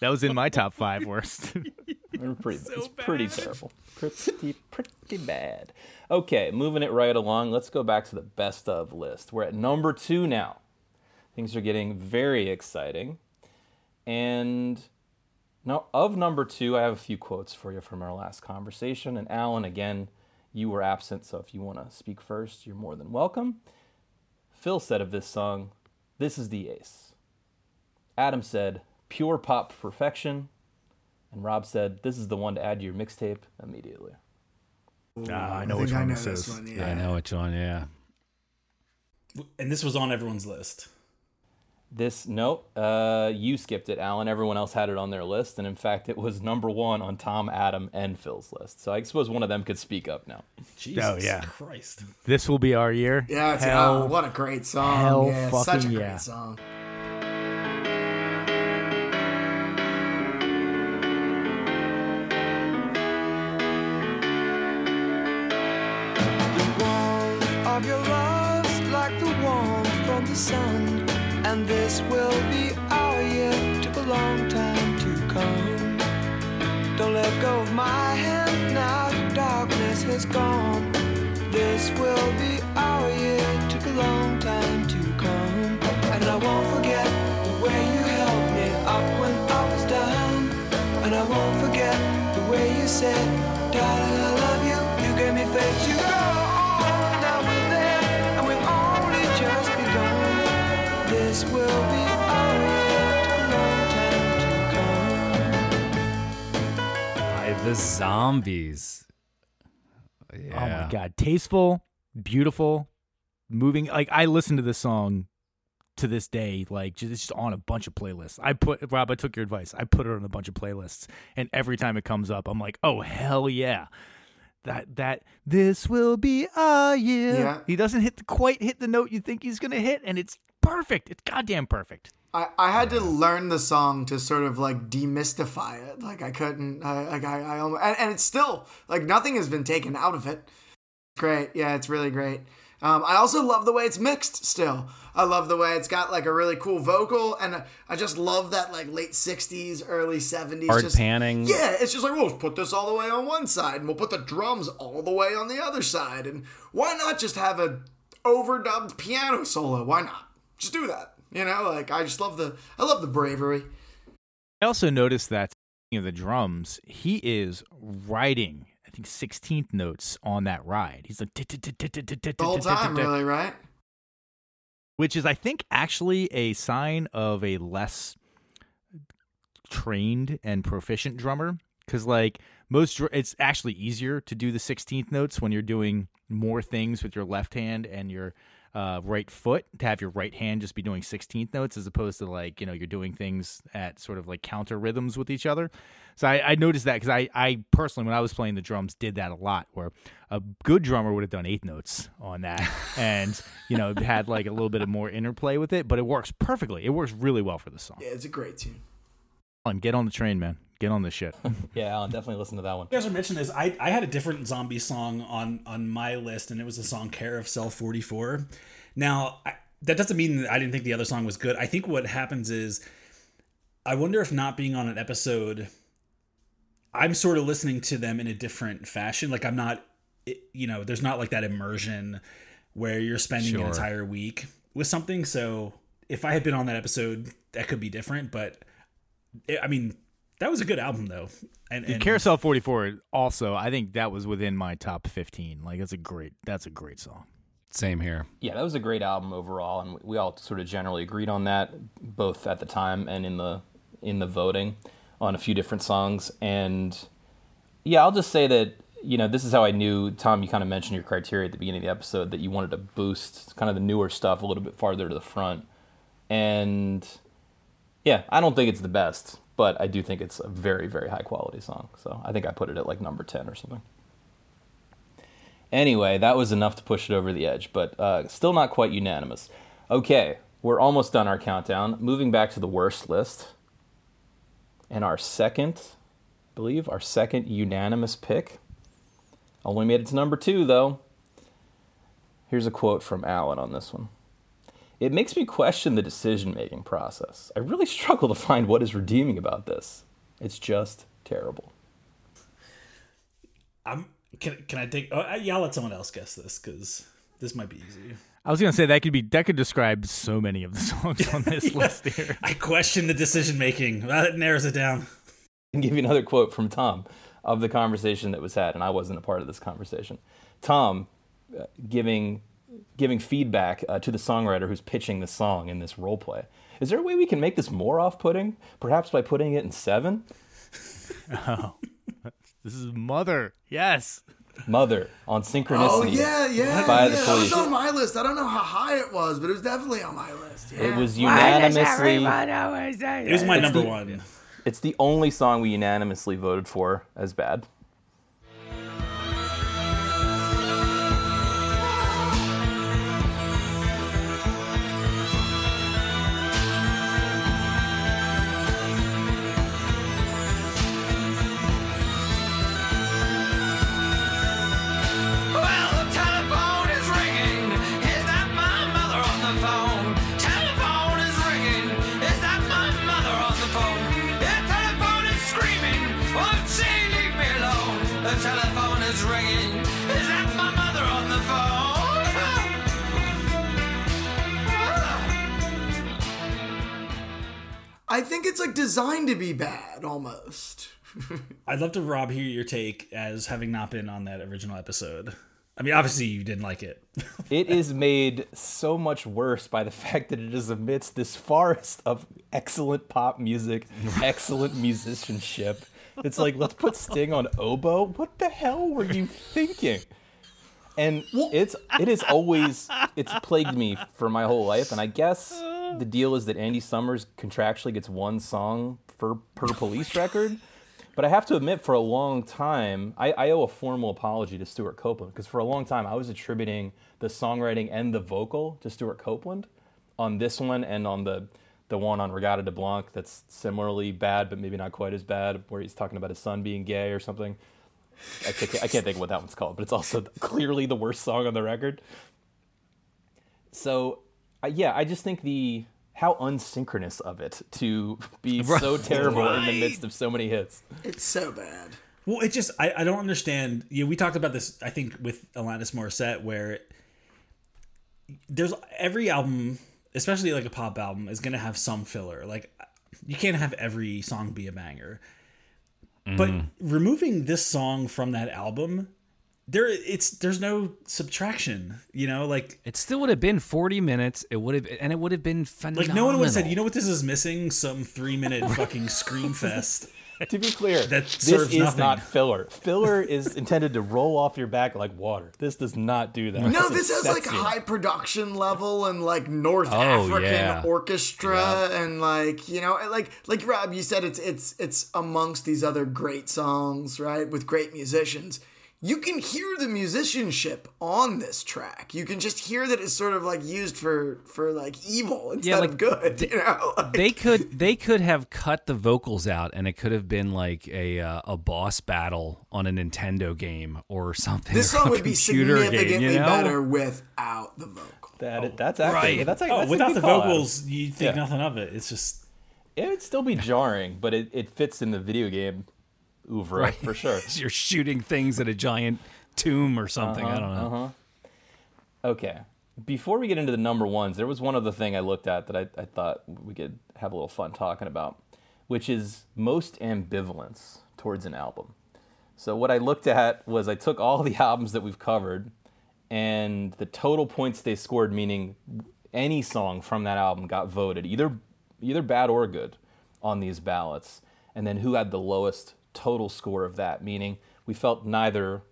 that was in my top five worst. They're pretty, it's pretty terrible. Pretty, pretty bad. Okay, moving it right along. Let's go back to the best of list. We're at number two now. Things are getting very exciting. And now, of number two, I have a few quotes for you from our last conversation. And Allan, again, you were absent, so if you want to speak first, you're more than welcome. Phil said of this song, This is the ace. Adam said, Pure pop perfection. And Rob said, This is the one to add to your mixtape immediately. Ah, I know think which I one know this this is. one. I know which one. Yeah. And this was on everyone's list. This note, uh, you skipped it, Allan. Everyone else had it on their list, and in fact, it was number one on Tom, Adam, and Phil's list. So I suppose one of them could speak up now. Jesus yeah. Christ. This will be our year. Yeah, it's, Hell, oh, what a great song. hell yeah, it's such a fucking great yeah. song. Won't forget the way you held me up when I was down. And I won't forget the way you said, Darling, I love you. You gave me faith to go on. Now we're there, and we've only just begun. This will be our year. A long time to come. By the zombies. Yeah. Oh my god, tasteful, beautiful, moving. Like I listened to this song to this day, like just, it's just on a bunch of playlists. I put Rob, I took your advice. I put it on a bunch of playlists, and every time it comes up, I'm like, oh hell yeah. That that this will be a year. Yeah. He doesn't hit the, quite hit the note you think he's gonna hit, and it's perfect. It's goddamn perfect. I, I had to learn the song to sort of like demystify it. Like I couldn't, I, like I, I almost, and, and it's still like nothing has been taken out of it. Great, yeah, it's really great. Um, I also love the way it's mixed. Still, I love the way it's got like a really cool vocal, and I just love that like late '60s, early '70s. Hard just, panning. Yeah, it's just like we'll put this all the way on one side, and we'll put the drums all the way on the other side, and why not just have a overdubbed piano solo? Why not? Just do that. You know, like I just love the I love the bravery. I also noticed that you know the drums, he is writing. Think 16th notes on that ride. He's like The whole time, really, right? which is I think actually a sign of a less trained and proficient drummer cuz like most it's actually easier to do the 16th notes when you're doing more things with your left hand and your uh, right foot to have your right hand just be doing 16th notes as opposed to like you know you're doing things at sort of like counter rhythms with each other. So i, I noticed that because I, I personally when i was playing the drums did that a lot where a good drummer would have done eighth notes on that and you know had like a little bit of more interplay with it but it works perfectly. It works really well for the song. Yeah, it's a great tune. Allan, get on the train man get on this shit Yeah, Allan, definitely listen to that one. You guys are mentioning this. I, I had a different zombie song on on my list, and it was the song "Care of Cell 44." Now I, that doesn't mean that I didn't think the other song was good. I think what happens is, I wonder if not being on an episode, I'm sort of listening to them in a different fashion. Like I'm not, it- you know, there's not like that immersion where you're spending an entire week with something. So if I had been on that episode, that could be different. But it, I mean, that was a good album though. And, and Care of Cell 44 also i think that was within my top 15 like that's a great that's a great song Same here. Yeah, that was a great album overall, and we all sort of generally agreed on that, both at the time and in the in the voting on a few different songs. And yeah, I'll just say that you know this is how I knew Tom. You kind of mentioned your criteria at the beginning of the episode that you wanted to boost kind of the newer stuff a little bit farther to the front. And yeah, I don't think it's the best, but I do think it's a very very high quality song. So I think I put it at like number ten or something. Anyway, that was enough to push it over the edge, but uh, still not quite unanimous. Okay, we're almost done our countdown. Moving back to the worst list. And our second, I believe, our second unanimous pick. Only made it to number two, though. Here's a quote from Allan on this one. It makes me question the decision making process. I really struggle to find what is redeeming about this. It's just terrible. I'm can can I take? Oh, yeah, I'll let someone else guess this because this might be easy. I was gonna say that could be that could describe so many of the songs on this list here. I question the decision making. That narrows it down. and give you another quote from Tom of the conversation that was had, and I wasn't a part of this conversation. Tom uh, giving giving feedback uh, to the songwriter who's pitching the song in this role play. Is there a way we can make this more off-putting? Perhaps by putting it in seven. Oh, this is Mother. Yes. Mother on Synchronicity. Oh yeah, yeah, by yeah. the That police. was on my list. I don't know how high it was, but it was definitely on my list. Yeah. It was unanimously. It was my It's number the- one. It's the only song we unanimously voted for as bad. Telephone is ringing. Is that my mother on the phone? I think it's like designed to be bad almost. I'd love to, Rob, hear your take as having not been on that original episode. I mean, obviously you didn't like it. It is made so much worse by the fact that it is amidst this forest of excellent pop music, excellent musicianship. It's like, let's put Sting on oboe. What the hell were you thinking? And it's it is always it's plagued me for my whole life. And I guess the deal is that Andy Summers contractually gets one song for per police record. But I have to admit, for a long time, I, I owe a formal apology to Stewart Copeland because for a long time I was attributing the songwriting and the vocal to Stewart Copeland on this one and on the the one on Reggatta de Blanc that's similarly bad, but maybe not quite as bad, where he's talking about his son being gay or something. I can't, I can't think of what that one's called, but it's also clearly the worst song on the record. So, yeah, I just think the how unsynchronous of it to be so terrible in the midst of so many hits. It's so bad. Well, it just I, I don't understand. You know, we talked about this I think with Alanis Morissette where there's every album, especially like a pop album, is gonna have some filler. Like you can't have every song be a banger. But mm-hmm. removing this song from that album, there it's there's no subtraction. You know, like It still would have been 40 minutes. It would have, and it would have been phenomenal. like no one would have said, you know what this is missing? Some three minute fucking scream fest. To be clear, That this is nothing. not filler. Filler is intended to roll off your back like water. This does not do that. No, This this has like high production level and like North Oh, African yeah. orchestra and like you know like like Rob you said it's it's it's amongst these other great songs right with great musicians. You can hear the musicianship on this track. You can just hear that it's sort of like used for for like evil instead like, of good. You know, Like- they could they could have cut the vocals out and it could have been like a uh, a boss battle on a Nintendo game or something. this or song would be computer game, significantly you know? better without the vocal. That, that's actually Right. that's, a- Oh, that's without the call, Adam. vocals, you think Yeah. nothing of it. It's just It would still be jarring, but it, it fits in the video game oeuvre Right. for sure. You're shooting things at a giant tomb or something. I don't know. Uh-huh. Okay. Before we get into the number ones, there was one other thing I looked at that I, I thought we could have a little fun talking about, which is most ambivalence towards an album. So what I looked at was I took all the albums that we've covered and the total points they scored, meaning any song from that album got voted, either either bad or good, on these ballots, and then who had the lowest total score of that, meaning we felt neither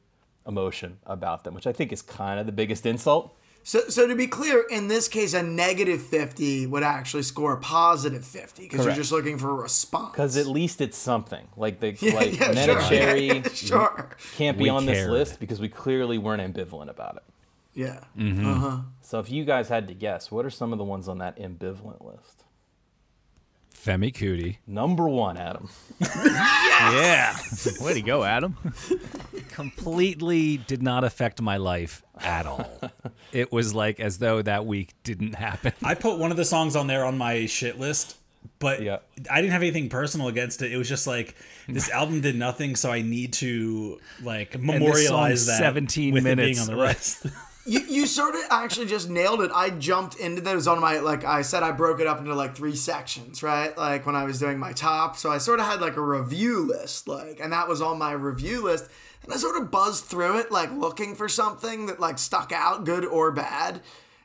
emotion about them, which I think is kind of the biggest insult. So, so to be clear, in this case, a negative 50 would actually score a positive 50 because you're just looking for a response. Because at least it's something. Like the Yeah, like yeah, sure. Cherry Yeah, sure. can't be We on this list because we clearly weren't ambivalent about it. Yeah. Mm-hmm. Uh-huh. So if you guys had to guess, what are some of the ones on that ambivalent list? Femi Kuti. Number one, Adam. Yeah. Way to go, Adam. Completely did not affect my life at all. it was like as though that week didn't happen. I put one of the songs on there on my shit list, but Yeah. I didn't have anything personal against it. It was just like this album did nothing, so I need to like memorialize song's that 17 with it being minutes, on the right. list. You, you sort of actually just nailed it. I jumped into those on my, like I said, I broke it up into like three sections, right? Like when I was doing my top. So I sort of had like a review list, like, and that was on my review list. And I sort of buzzed through it, like looking for something that like stuck out, good or bad.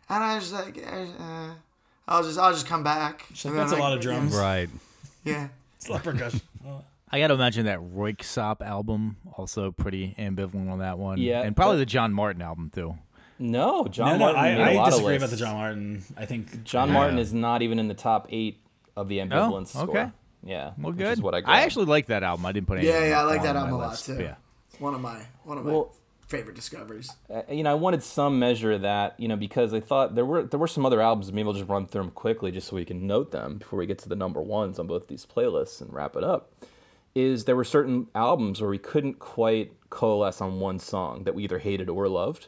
And I was like, eh, uh, I'll just, I'll just come back. So that's then a I- lot of drums. Right. Yeah. It's a lot of percussion. I got to imagine that Röyksopp album also pretty ambivalent on that one. Yeah, and probably but- the John Martyn album too. No, John no, no, Martyn I, made a I lot of disagree about the John Martyn. I think John yeah. Martyn is not even in the top eight of the ambivalence Oh, okay. score. Yeah, Well, which good. is what I, I actually like that album. I didn't put any. Yeah, yeah, I like that album a lot list, too. Yeah. One of my one of my Well- favorite discoveries. Uh, you know, I wanted some measure of that, you know, because I thought there were there were some other albums. Maybe I'll just run through them quickly, just so we can note them before we get to the number ones on both these playlists and wrap it up. Is there were certain albums where we couldn't quite coalesce on one song that we either hated or loved,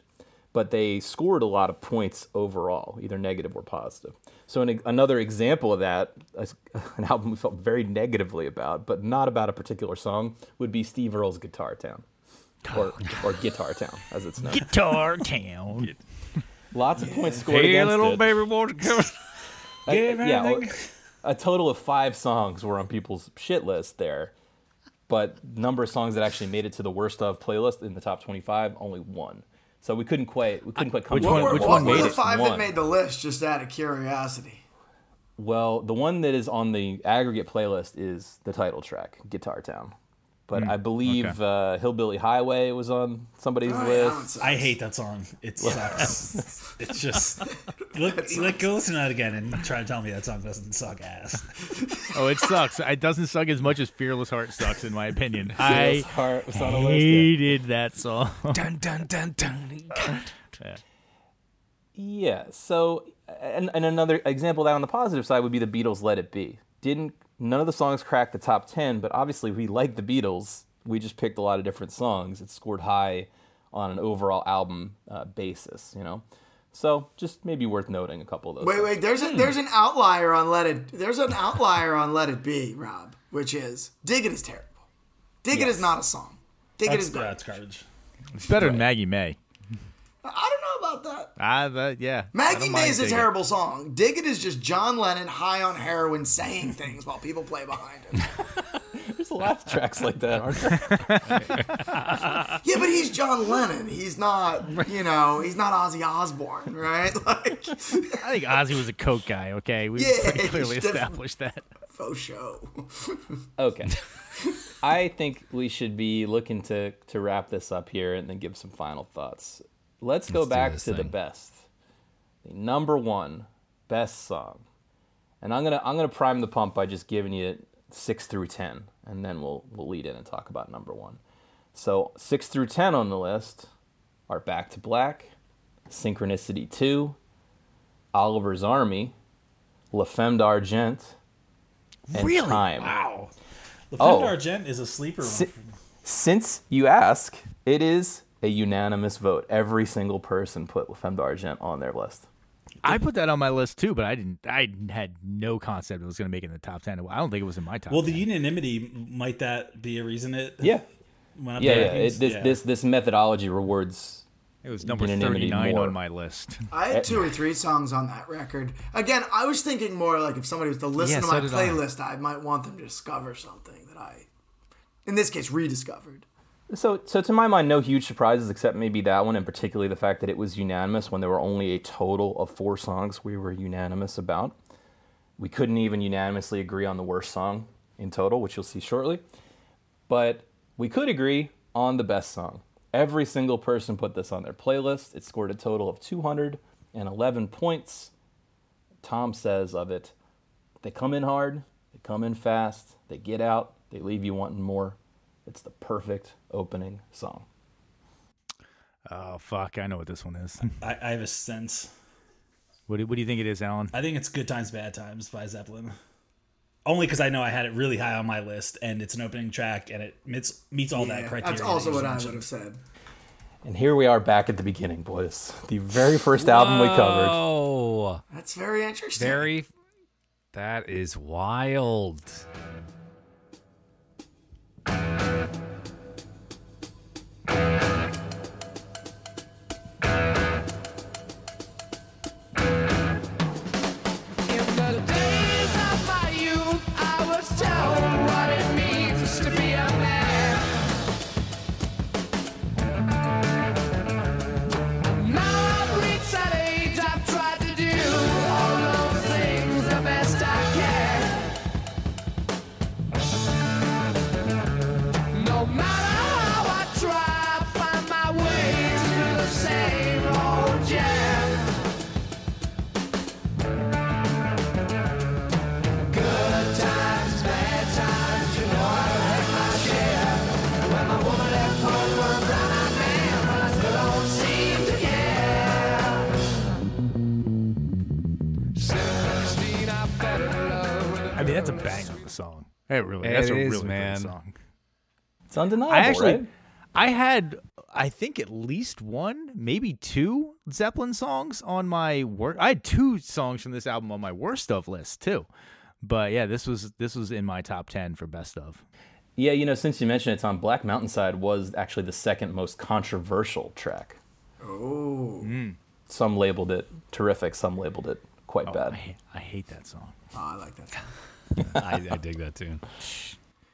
but they scored a lot of points overall, either negative or positive. So an, another example of that, an album we felt very negatively about, but not about a particular song, would be Steve Earle's Guitar Town. Or, or Guitar Town, as it's known. Guitar Town. Lots of points scored Hey, against little it. baby boy, come- I- yeah, a total of five songs were on people's shit list there, but number of songs that actually made it to the worst of playlist in the top twenty-five, only one. So we couldn't quite we couldn't quite come. Which to one- an What, which what one were made the five One. that made the list? Just out of curiosity. Well, the one that is on the aggregate playlist is the title track, Guitar Town. But I believe uh, Hillbilly Highway was on somebody's Oh, list. one I hate that song. It sucks. it's just look, like go listen to that again and try to tell me that song doesn't suck ass. Oh, it sucks. It doesn't suck as much as Fearless Heart sucks, in my opinion. Fearless I Heart was on the list, yeah. hated that song. Dun dun dun dun. Yeah. So, and, and another example of that on the positive side would be the Beatles' "Let It Be." Didn't none of the songs cracked the top ten, but obviously we like the Beatles. We just picked a lot of different songs. It scored high on an overall album uh, basis, you know. So, just maybe worth noting a couple of those. Wait, things. wait. There's a there's an outlier on Let It. There's an outlier on Let It Be, Rob, which is Dig It is terrible. Dig It is not a song. Dig It That's, is great. that's garbage. It's better than Maggie May. I don't know about that. Ah, that, yeah. Maggie May is a Dig It. terrible song. Dig It is just John Lennon high on heroin saying things while people play behind him. There's a lot of tracks like that, aren't there? Yeah, but he's John Lennon. He's not, you know, he's not Ozzy Osbourne, right? Like, I think Ozzy was a coke guy. Okay, we Yeah, pretty clearly he's definitely- established that. faux show. Okay. I think we should be looking to to wrap this up here and then give some final thoughts. Let's go Let's do back this to the best. The number one best song. And I'm gonna I'm gonna prime the pump by just giving you six through ten, and then we'll we'll lead in and talk about number one. So six through ten on the list are Back to Black, Synchronicity Two, Oliver's Army, La Femme d'Argent, and Really? Time. Wow. The Oh. d'Argent is a sleeper. one. Si- since you ask, it is a unanimous vote. Every single person put La Femme d'Argent on their list. I put that on my list too, but I didn't. I had no concept it was going to make it in the top ten. I don't think it was in my top. Well, the unanimity might that be a reason it Yeah, went up yeah, yeah. It, this Yeah. this this methodology rewards. it was number unanimity thirty nine on my list. I had two or three songs on that record. Again, I was thinking more like if somebody was to listen Yeah, to so my did I. playlist, I. might want them to discover something that I, in this case, rediscovered. So, so to my mind, no huge surprises except maybe that one, and particularly the fact that it was unanimous when there were only a total of four songs we were unanimous about. We couldn't even unanimously agree on the worst song in total, which you'll see shortly. But we could agree on the best song. Every single person put this on their playlist. It scored a total of 211 points. Tom says of it, they come in hard, they come in fast, they get out, they leave you wanting more. It's the perfect opening song. Oh fuck! I know what this one is. I, I have a sense. what, do, what do you think it is, Allan? I think it's "Good Times, Bad Times" by Zeppelin. Only because I know I had it really high on my list, and it's an opening track, and it meets meets all that criteria. that's also you what I mentioned. would have said. And here we are back at the beginning, boys. The very first album we covered. Oh, That's very interesting. very. That is wild. A banger of a song. It really, It that's a really man. great song. It's undeniable, I actually, right? I had, I think at least one, maybe two Zeppelin songs on my work. I had two songs from this album on my worst of list too. But yeah, this was this was in my top ten for best of. Yeah, you know, since you mentioned it, Tom, Black Mountainside was actually the second most controversial track. Oh. Hmm. Some labeled it terrific, some labeled it quite oh, I, bad. ha- I hate that song. Oh, I like that. I, I dig that tune.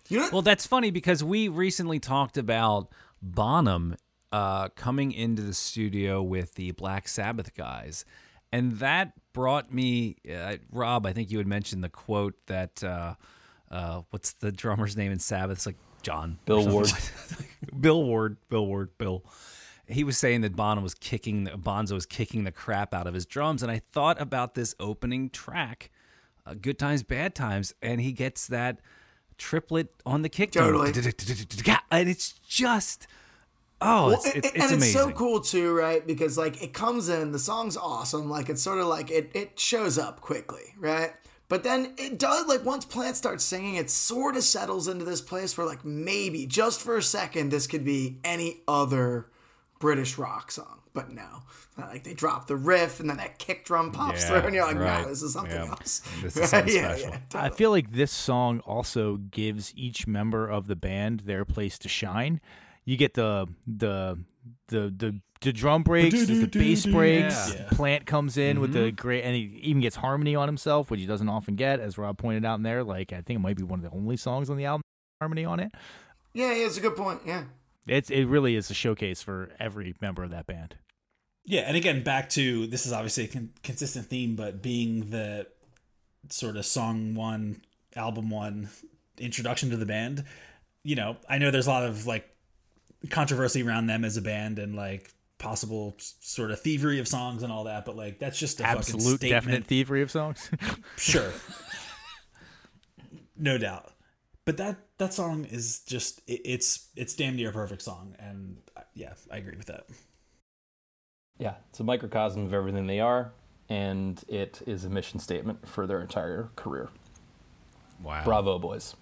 You know, Well, that's funny because we recently talked about Bonham uh, coming into the studio with the Black Sabbath guys, and that brought me, uh, Rob. I think you had mentioned the quote that uh, uh, what's the drummer's name in Sabbath? It's like John Bill Ward. Bill Ward. Bill Ward. Bill. He was saying that Bonham was kicking, Bonzo was kicking the crap out of his drums, and I thought about this opening track, uh, "Good Times, Bad Times," and he gets that triplet on the kick. Totally. and it's just oh, it's, Well, it's, it's and it's so cool too, right? Because like it comes in, the song's awesome. Like it's sort of like it it shows up quickly, right? But then it does like once Plant starts singing, it sort of settles into this place where like maybe just for a second this could be any other British rock song, but no. Like they drop the riff and then that kick drum pops Yeah, through, and you're like, right. no, this is something Yeah. else. This is something yeah, special. yeah, I feel like this song also gives each member of the band their place to shine. You get the the the the, the drum breaks, the bass breaks. Yeah. Plant comes in with Mm-hmm. the great, and he even gets harmony on himself, which he doesn't often get, as Rob pointed out in there. Like I think it might be one of the only songs on the album harmony on it. yeah, yeah, it's a good point. Yeah. It's it really is a showcase for every member of that band. Yeah, and again, back to this is obviously a con- consistent theme, but being the sort of song one, album one introduction to the band, you know, I know there's a lot of like controversy around them as a band and like possible sort of thievery of songs and all that, but like that's just a fucking Absolute definite thievery of songs. Sure. no doubt. But that that song is just it, it's it's damn near a perfect song and uh, yeah, I agree with that. Yeah, it's a microcosm of everything they are, and it is a mission statement for their entire career. wow, Bravo, boys.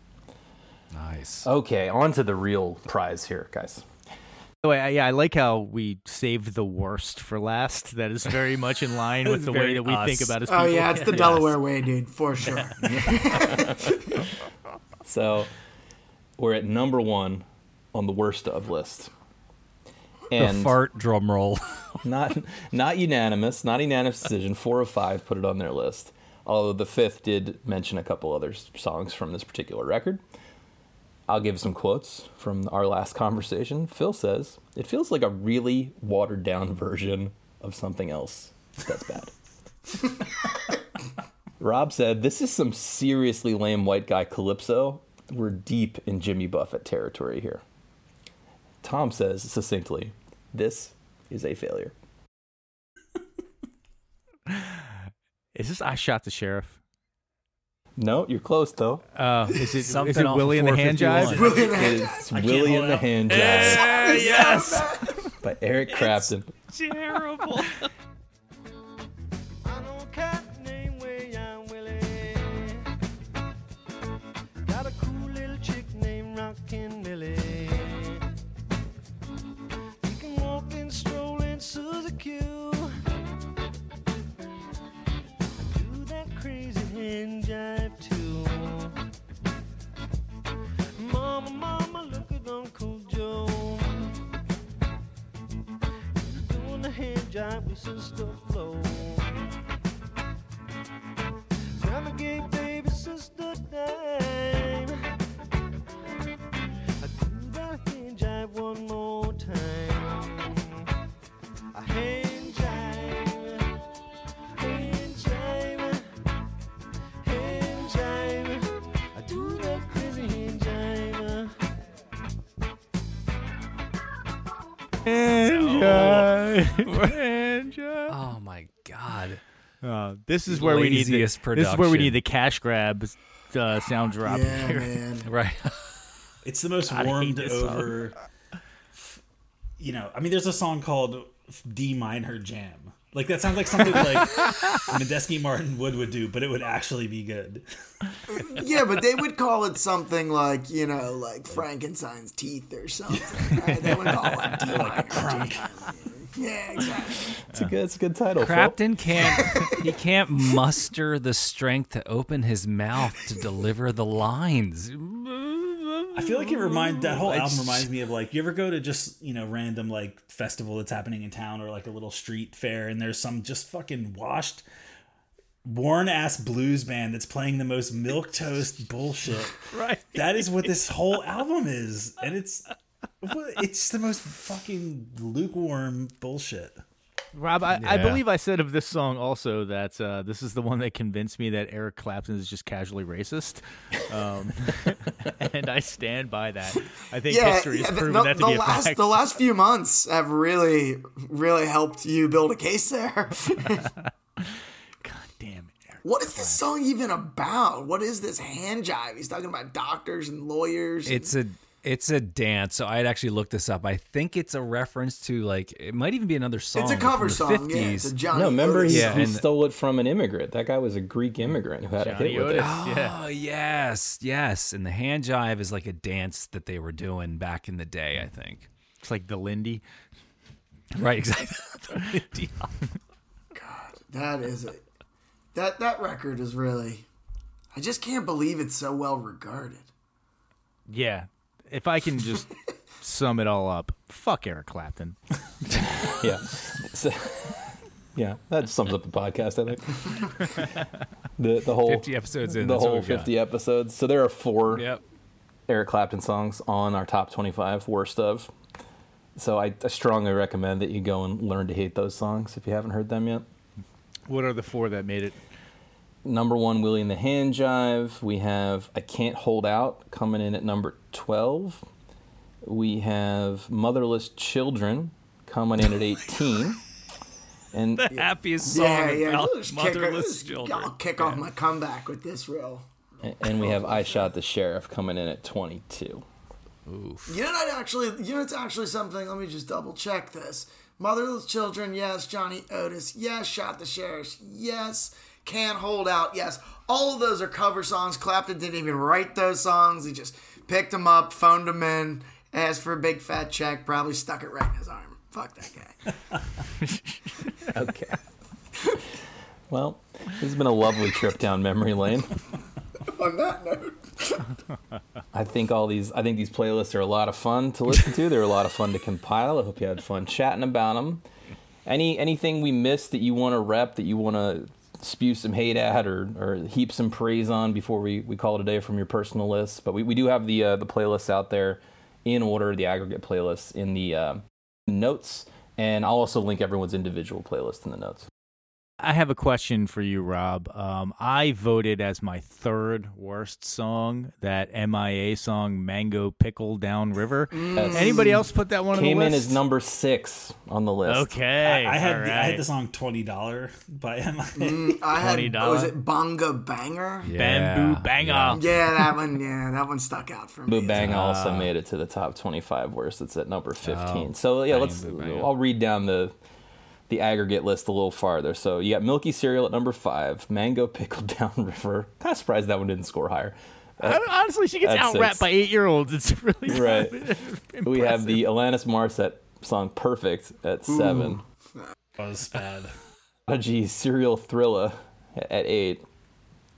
nice. Okay, on to the real prize here, guys. By the way, I- yeah, I like how we saved the worst for last. That is very much in line with the way that we think about it. Oh yeah, it's the Delaware way, dude, for sure. So we're at number one on the worst of list. the And fart drum roll. not not unanimous, not unanimous decision. Four of five put it on their list. Although the fifth did mention a couple other songs from this particular record. I'll give some quotes from our last conversation. Phil says, It feels like a really watered down version of something else that's bad. Rob said, This is some seriously lame white guy calypso. We're deep in Jimmy Buffett territory here. Tom says succinctly, This is a failure. Is this I shot the sheriff? No, you're close though. Uh, is it, is Something it off Willie and the Hand 451. Jive? Willie and the Hand Jive. It's Willie and the Hand Jive yes, by Eric Clapton. terrible. Q. Do that crazy hand jive too. Mama, mama, look at Uncle Joe. He's doing the hand jive with baby. I do that hand jive one more Oh my god. Uh, this is where we need the, Laziest this is where we need the cash grab uh, sound drop. yeah, here. man. Right. It's the most God, warmed this song. over. You know, I mean, there's a song called "D Minor Jam," Like that sounds like something like Medeski Martin Wood would do, but it would actually be good. Yeah, but they would call it something like, you know, like Frankenstein's teeth or something. Right? They would call it D-liner. Yeah, exactly. It's a good, it's a good title. Phil. Can't he can't muster the strength to open his mouth to deliver the lines. I feel like it remind that whole album reminds me of like you ever go to just you know random like festival that's happening in town or like a little street fair and there's some just fucking washed worn ass blues band that's playing the most milk toast bullshit. Right. That is what this whole album is, and it's it's the most fucking lukewarm bullshit. Rob, I, I believe I said of this song also that uh, this is the one that convinced me that Eric Clapton is just casually racist, um, and I stand by that. I think history has the- proven the, that to the be a fact. the last few months have really really helped you build a case there. God damn. It. What is this song even about? What is this hand jive? He's talking about doctors and lawyers. It's a it's a dance. So I'd actually looked this up. I think it's a reference to like it might even be another song. It's a cover from the song, yeah, it's a Johnny No, remember he, Yeah, he and- stole it from an immigrant. That guy was a Greek immigrant who had a Johnny hit with it. Otis, Oh yes, yes. And the hand jive is like a dance that they were doing back in the day. I think. It's like the Lindy. Right, exactly. God, that is it. That that record is really. I just can't believe it's so well regarded. Yeah, if I can just sum it all up, fuck Eric Clapton. yeah. So, yeah, that sums up the podcast, I think. The the whole 50 episodes in, The whole we've got. 50 episodes. So there are four Yep. Eric Clapton songs on our top 25 worst of. So I, I strongly recommend that you go and learn to hate those songs if you haven't heard them yet. What are the four that made it? Number one, Willie and the Hand Jive. We have I Can't Hold Out coming in at number 12. We have Motherless Children coming in at 18. And the happiest song Yeah, yeah. about let's kick, motherless let's- children. I'll kick off my comeback with this real. and we have I Shot the Sheriff coming in at 22. Oof. You know what? Actually, you know it's actually something. Let me just double check this. Motherless children, yes. Johnny Otis, yes. Shot the sheriff, yes. Can't hold out, yes. All of those are cover songs. Clapton didn't even write those songs. He just picked them up, phoned them in, asked for a big fat check, probably stuck it right in his arm. Fuck that guy. Okay. well, this has been a lovely trip down memory lane. On that note, I think all these I think these playlists are a lot of fun to listen to. They're a lot of fun to compile. I hope you had fun chatting about them. Any anything we missed that you want to rep that you want to spew some hate at or, or heap some praise on before we, we call it a day from your personal list. But we, we do have the uh, the playlists out there in order, the aggregate playlists in the uh, notes, and I'll also link everyone's individual playlist in the notes. I have a question for you, Rob. Um, I voted as my third worst song that MIA song "Mango Pickle Down River." That's- Anybody else put that one on Came the in list? as number six on the list. Okay, I had all the, I had the song Twenty Dollar by MIA. Mm, I had $20. was it Bonga Banger? Bamboo Banga. Yeah, that one. Yeah, that one stuck out for me. Boo Bang also Ah. made it to the top 25 worst. It's at number 15. Oh, so yeah, bang, let's. boo. I'll read down the the aggregate list a little farther. So you got Milky Cereal at number five, Mango Pickled Downriver. Kind of surprised that one didn't score higher. Honestly, she gets That's out six. rapped by eight year olds. It's really Right. we have the Alanis Morissette song "Perfect" at seven. was bad. Prodigy Serial Thrilla at eight.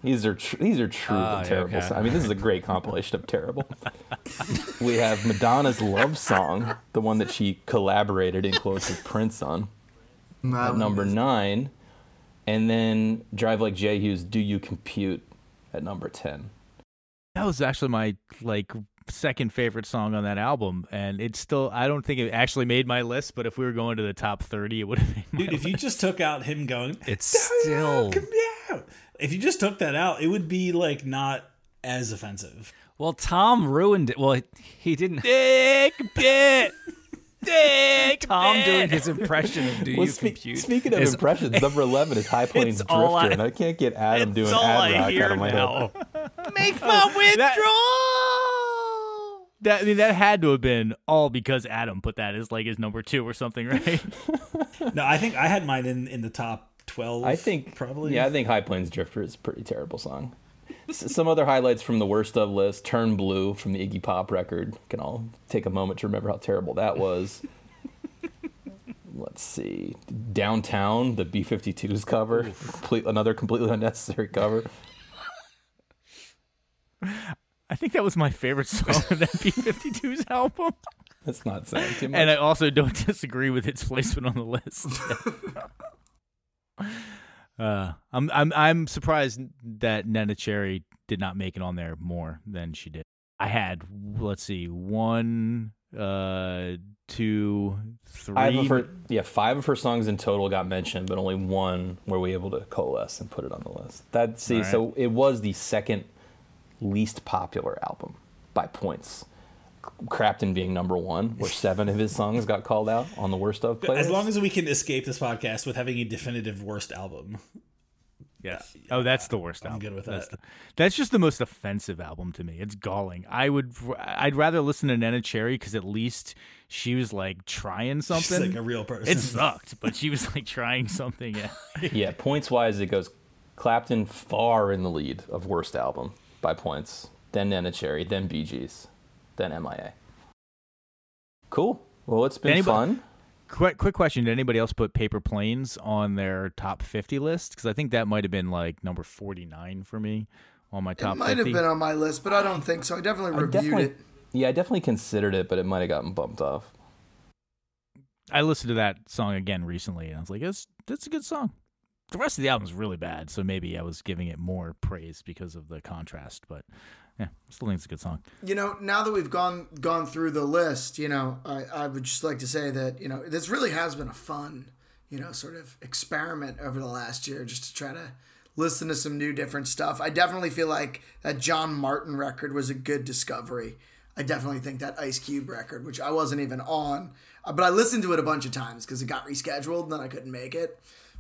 These are tr- these are truly Ah, yeah, terrible. okay. I mean, this is a great compilation of terrible. we have Madonna's love song, the one that she collaborated in quotes with Prince on, at number nine, and then Drive Like Jehu, Do You Compute at number ten. That was actually my like second favorite song on that album, and it's still. I don't think it actually made my list, but if we were going to the top thirty, it would have made my Dude, if you just took out him going, It's still yeah. If you just took that out, it would be like not as offensive. well. Tom ruined it. Well, he didn't. dick bit. Dick Tom bit. doing his impression of "Do Well, You spe- Compute"? speaking of is- impressions, number eleven is High Plains Drifter, I- and I can't get Adam doing all ad I rock out of my now. head. Make my withdrawal. That I mean, that had to have been all because Adam put that as like his number two or something, right? No, I think I had mine in in the top twelve. I think probably. Yeah, I think High Plains Drifter is a pretty terrible song. Some other highlights from the worst of list: "Turn Blue" from the Iggy Pop record. Can all take a moment to remember how terrible that was. Let's see, "Downtown," the B-52s cover, complete, another completely unnecessary cover. I think that was my favorite song of that B-52's album. That's not saying too much. And I also don't disagree with its placement on the list. uh, I'm I'm I'm surprised that Neneh Cherry did not make it on there more than she did. I had let's see, one, uh, two, three. Five of her, yeah, five of her songs in total got mentioned, but only one were we able to coalesce and put it on the list. That see, right. so it was the second least popular album by points. Crapton being number one, where seven of his songs got called out on the worst of playlist. As long as we can escape this podcast with having a definitive worst album. Yes. Oh, that's the worst album. I'm album. good with That's, that. the- that's just the most offensive album to me. It's galling. I would. I'd rather listen to Neneh Cherry because at least she was like trying something. like a real person. It sucked, but she was like trying something. Yeah. yeah, points wise, it goes Clapton far in the lead of worst album by points. Then Neneh Cherry, then Bee Gees, then MIA. Cool. Well, it's been Anybody- fun. Quick, quick question: Did anybody else put Paper Planes on their top fifty list? Because I think that might have been like number forty-nine for me on my top it might 50. have been on my list, but I don't think so. I definitely I reviewed definitely, it. yeah, I definitely considered it, but it might have gotten bumped off. I listened to that song again recently, and I was like, "It's that's a good song." The rest of the album is really bad, so maybe I was giving it more praise because of the contrast. But yeah, still think it's a good song. You know, now that we've gone gone through the list, you know, I, I would just like to say that you know this really has been a fun, you know, sort of experiment over the last year, just to try to listen to some new different stuff. I definitely feel like that John Martyn record was a good discovery. I definitely think that Ice Cube record, which I wasn't even on, uh, but I listened to it a bunch of times because it got rescheduled and then I couldn't make it.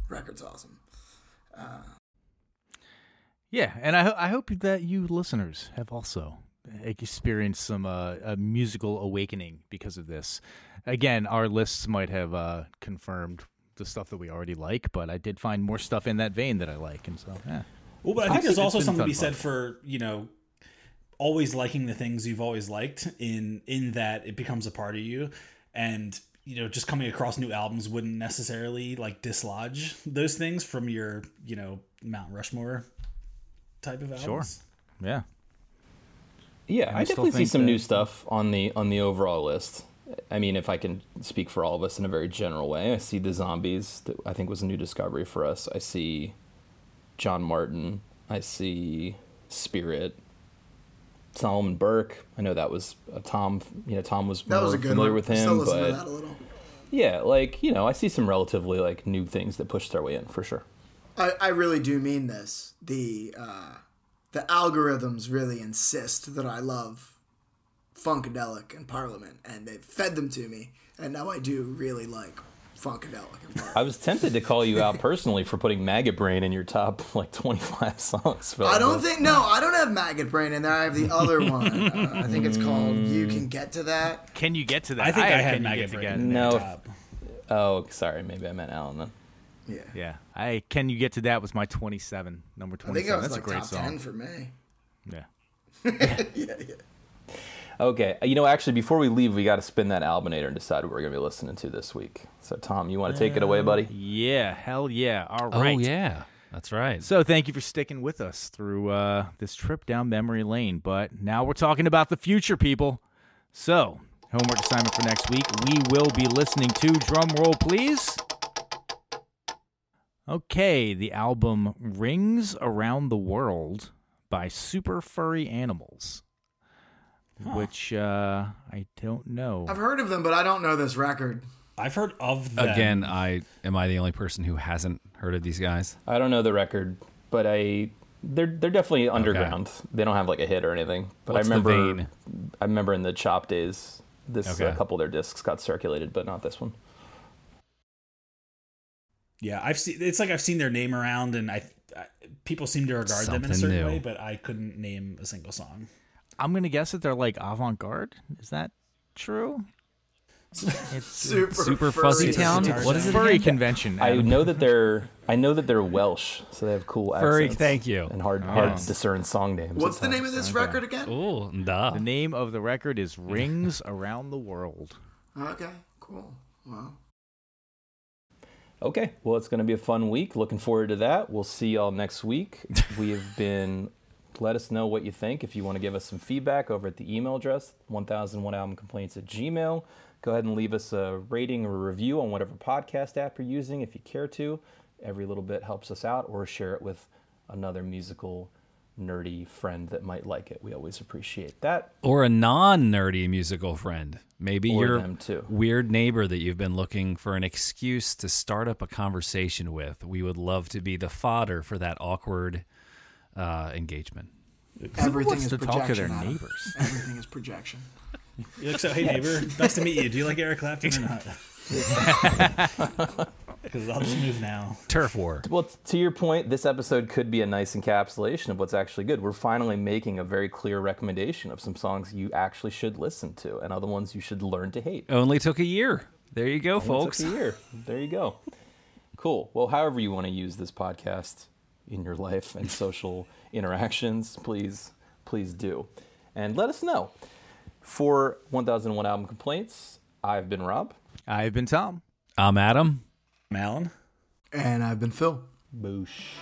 Record's awesome. Yeah, and I ho- I hope that you listeners have also experienced some uh, a musical awakening because of this. Again, our lists might have uh, confirmed the stuff that we already like, but I did find more stuff in that vein that I like, and so yeah. Well, but I I think there's also something to be said for you know always liking the things you've always liked in in that it becomes a part of you and you know just coming across new albums wouldn't necessarily like dislodge those things from your you know Mount Rushmore type of albums. Sure. Yeah. Yeah, And I, I definitely see think some new stuff on the on the overall list. I mean, if I can speak for all of us in a very general way, I see the zombies that I think was a new discovery for us. I see John Martyn. I see Spirit. Solomon Burke. I know that was a Tom. You know, Tom was That was a good familiar one. with him, still listen but to that a little. yeah, like you know, I see some relatively like new things that pushed their way in for sure. I, I really do mean this. The uh, the algorithms really insist that I love Funkadelic and Parliament, and they've fed them to me, and now I do really like Funkadelic and Parliament. I was tempted to call you out personally for putting Maggot Brain in your top like 25 songs. but- I don't think no, I don't have Maggot Brain in there. I have the other one. Uh, I think it's called "You Can Get to That." Can you get to that? I think I, have had Maggot Brain Get- in No. their top. Oh, sorry. Maybe I meant Allan then. Yeah, Yeah, I can you get to that was my twenty-seven number I think twenty-seven. that was That's like a great top song. ten for me. Yeah. yeah, yeah. Okay. You know, actually, before we leave, we got to spin that Albinator and decide what we're going to be listening to this week. So, Tom, you want to take it away, buddy? Yeah, hell yeah. All Oh yeah, that's right. So thank you for sticking with us through uh, this trip down memory lane. But now we're talking about the future, people. So homework assignment for next week: we will be listening to drum roll, please. Okay, the album "Rings Around the World" by Super Furry Animals, which uh, I don't know. I've heard of them, but I don't know this record. I've heard of them. Again, I am I the only person who hasn't heard of these guys? I don't know the record, but I. They're they're definitely underground. They don't have like a hit or anything. But What's I the remember vein? I remember in the Chop days, this Okay. a couple of their discs got circulated, but not this one. Yeah, I've seen. It's like I've seen their name around, and I, I people seem to regard them in a certain new. way, but I couldn't name a single song. I'm gonna guess that they're like avant-garde. Is that true? It's Super, Super furry. Fuzzy Town. What is it? furry again? convention. I know that they're I know that they're Welsh, so they have cool Furry, accents. thank you. And hard hard oh. to discern song names. What's at the name of this record again? Ooh, duh. The name of the record is Rings Around the World. Okay, cool. Wow. Okay, well, it's going to be a fun week. Looking forward to that. We'll see y'all next week. we have been. Let us know what you think. If you want to give us some feedback over at the email address, 1001 album complaints at gmail. Go ahead and leave us a rating or a review on whatever podcast app you're using if you care to. Every little bit helps us out, or share it with another musical, nerdy friend that might like it. We always appreciate that. Or a non-nerdy musical friend. Maybe Or your them too. weird neighbor that you've been looking for an excuse to start up a conversation with. We would love to be the fodder for that awkward uh, engagement. Everything is to talk to their neighbors? Everything is projection. You look so, hey neighbor, nice to meet you. Do you like Eric Clapton or not? Because I'll just move now. Turf war. Well, t- to your point, this episode could be a nice encapsulation of what's actually good. We're finally making a very clear recommendation of some songs you actually should listen to and other ones you should learn to hate. Only took a year. There you go, Only took folks. a year. There you go. Cool. Well, however you want to use this podcast in your life and social interactions, please, please do. And let us know. For 1001 Album Complaints, I've been Rob. I've been Tom. I'm Adam. Malin. And I've been Phil. Boosh.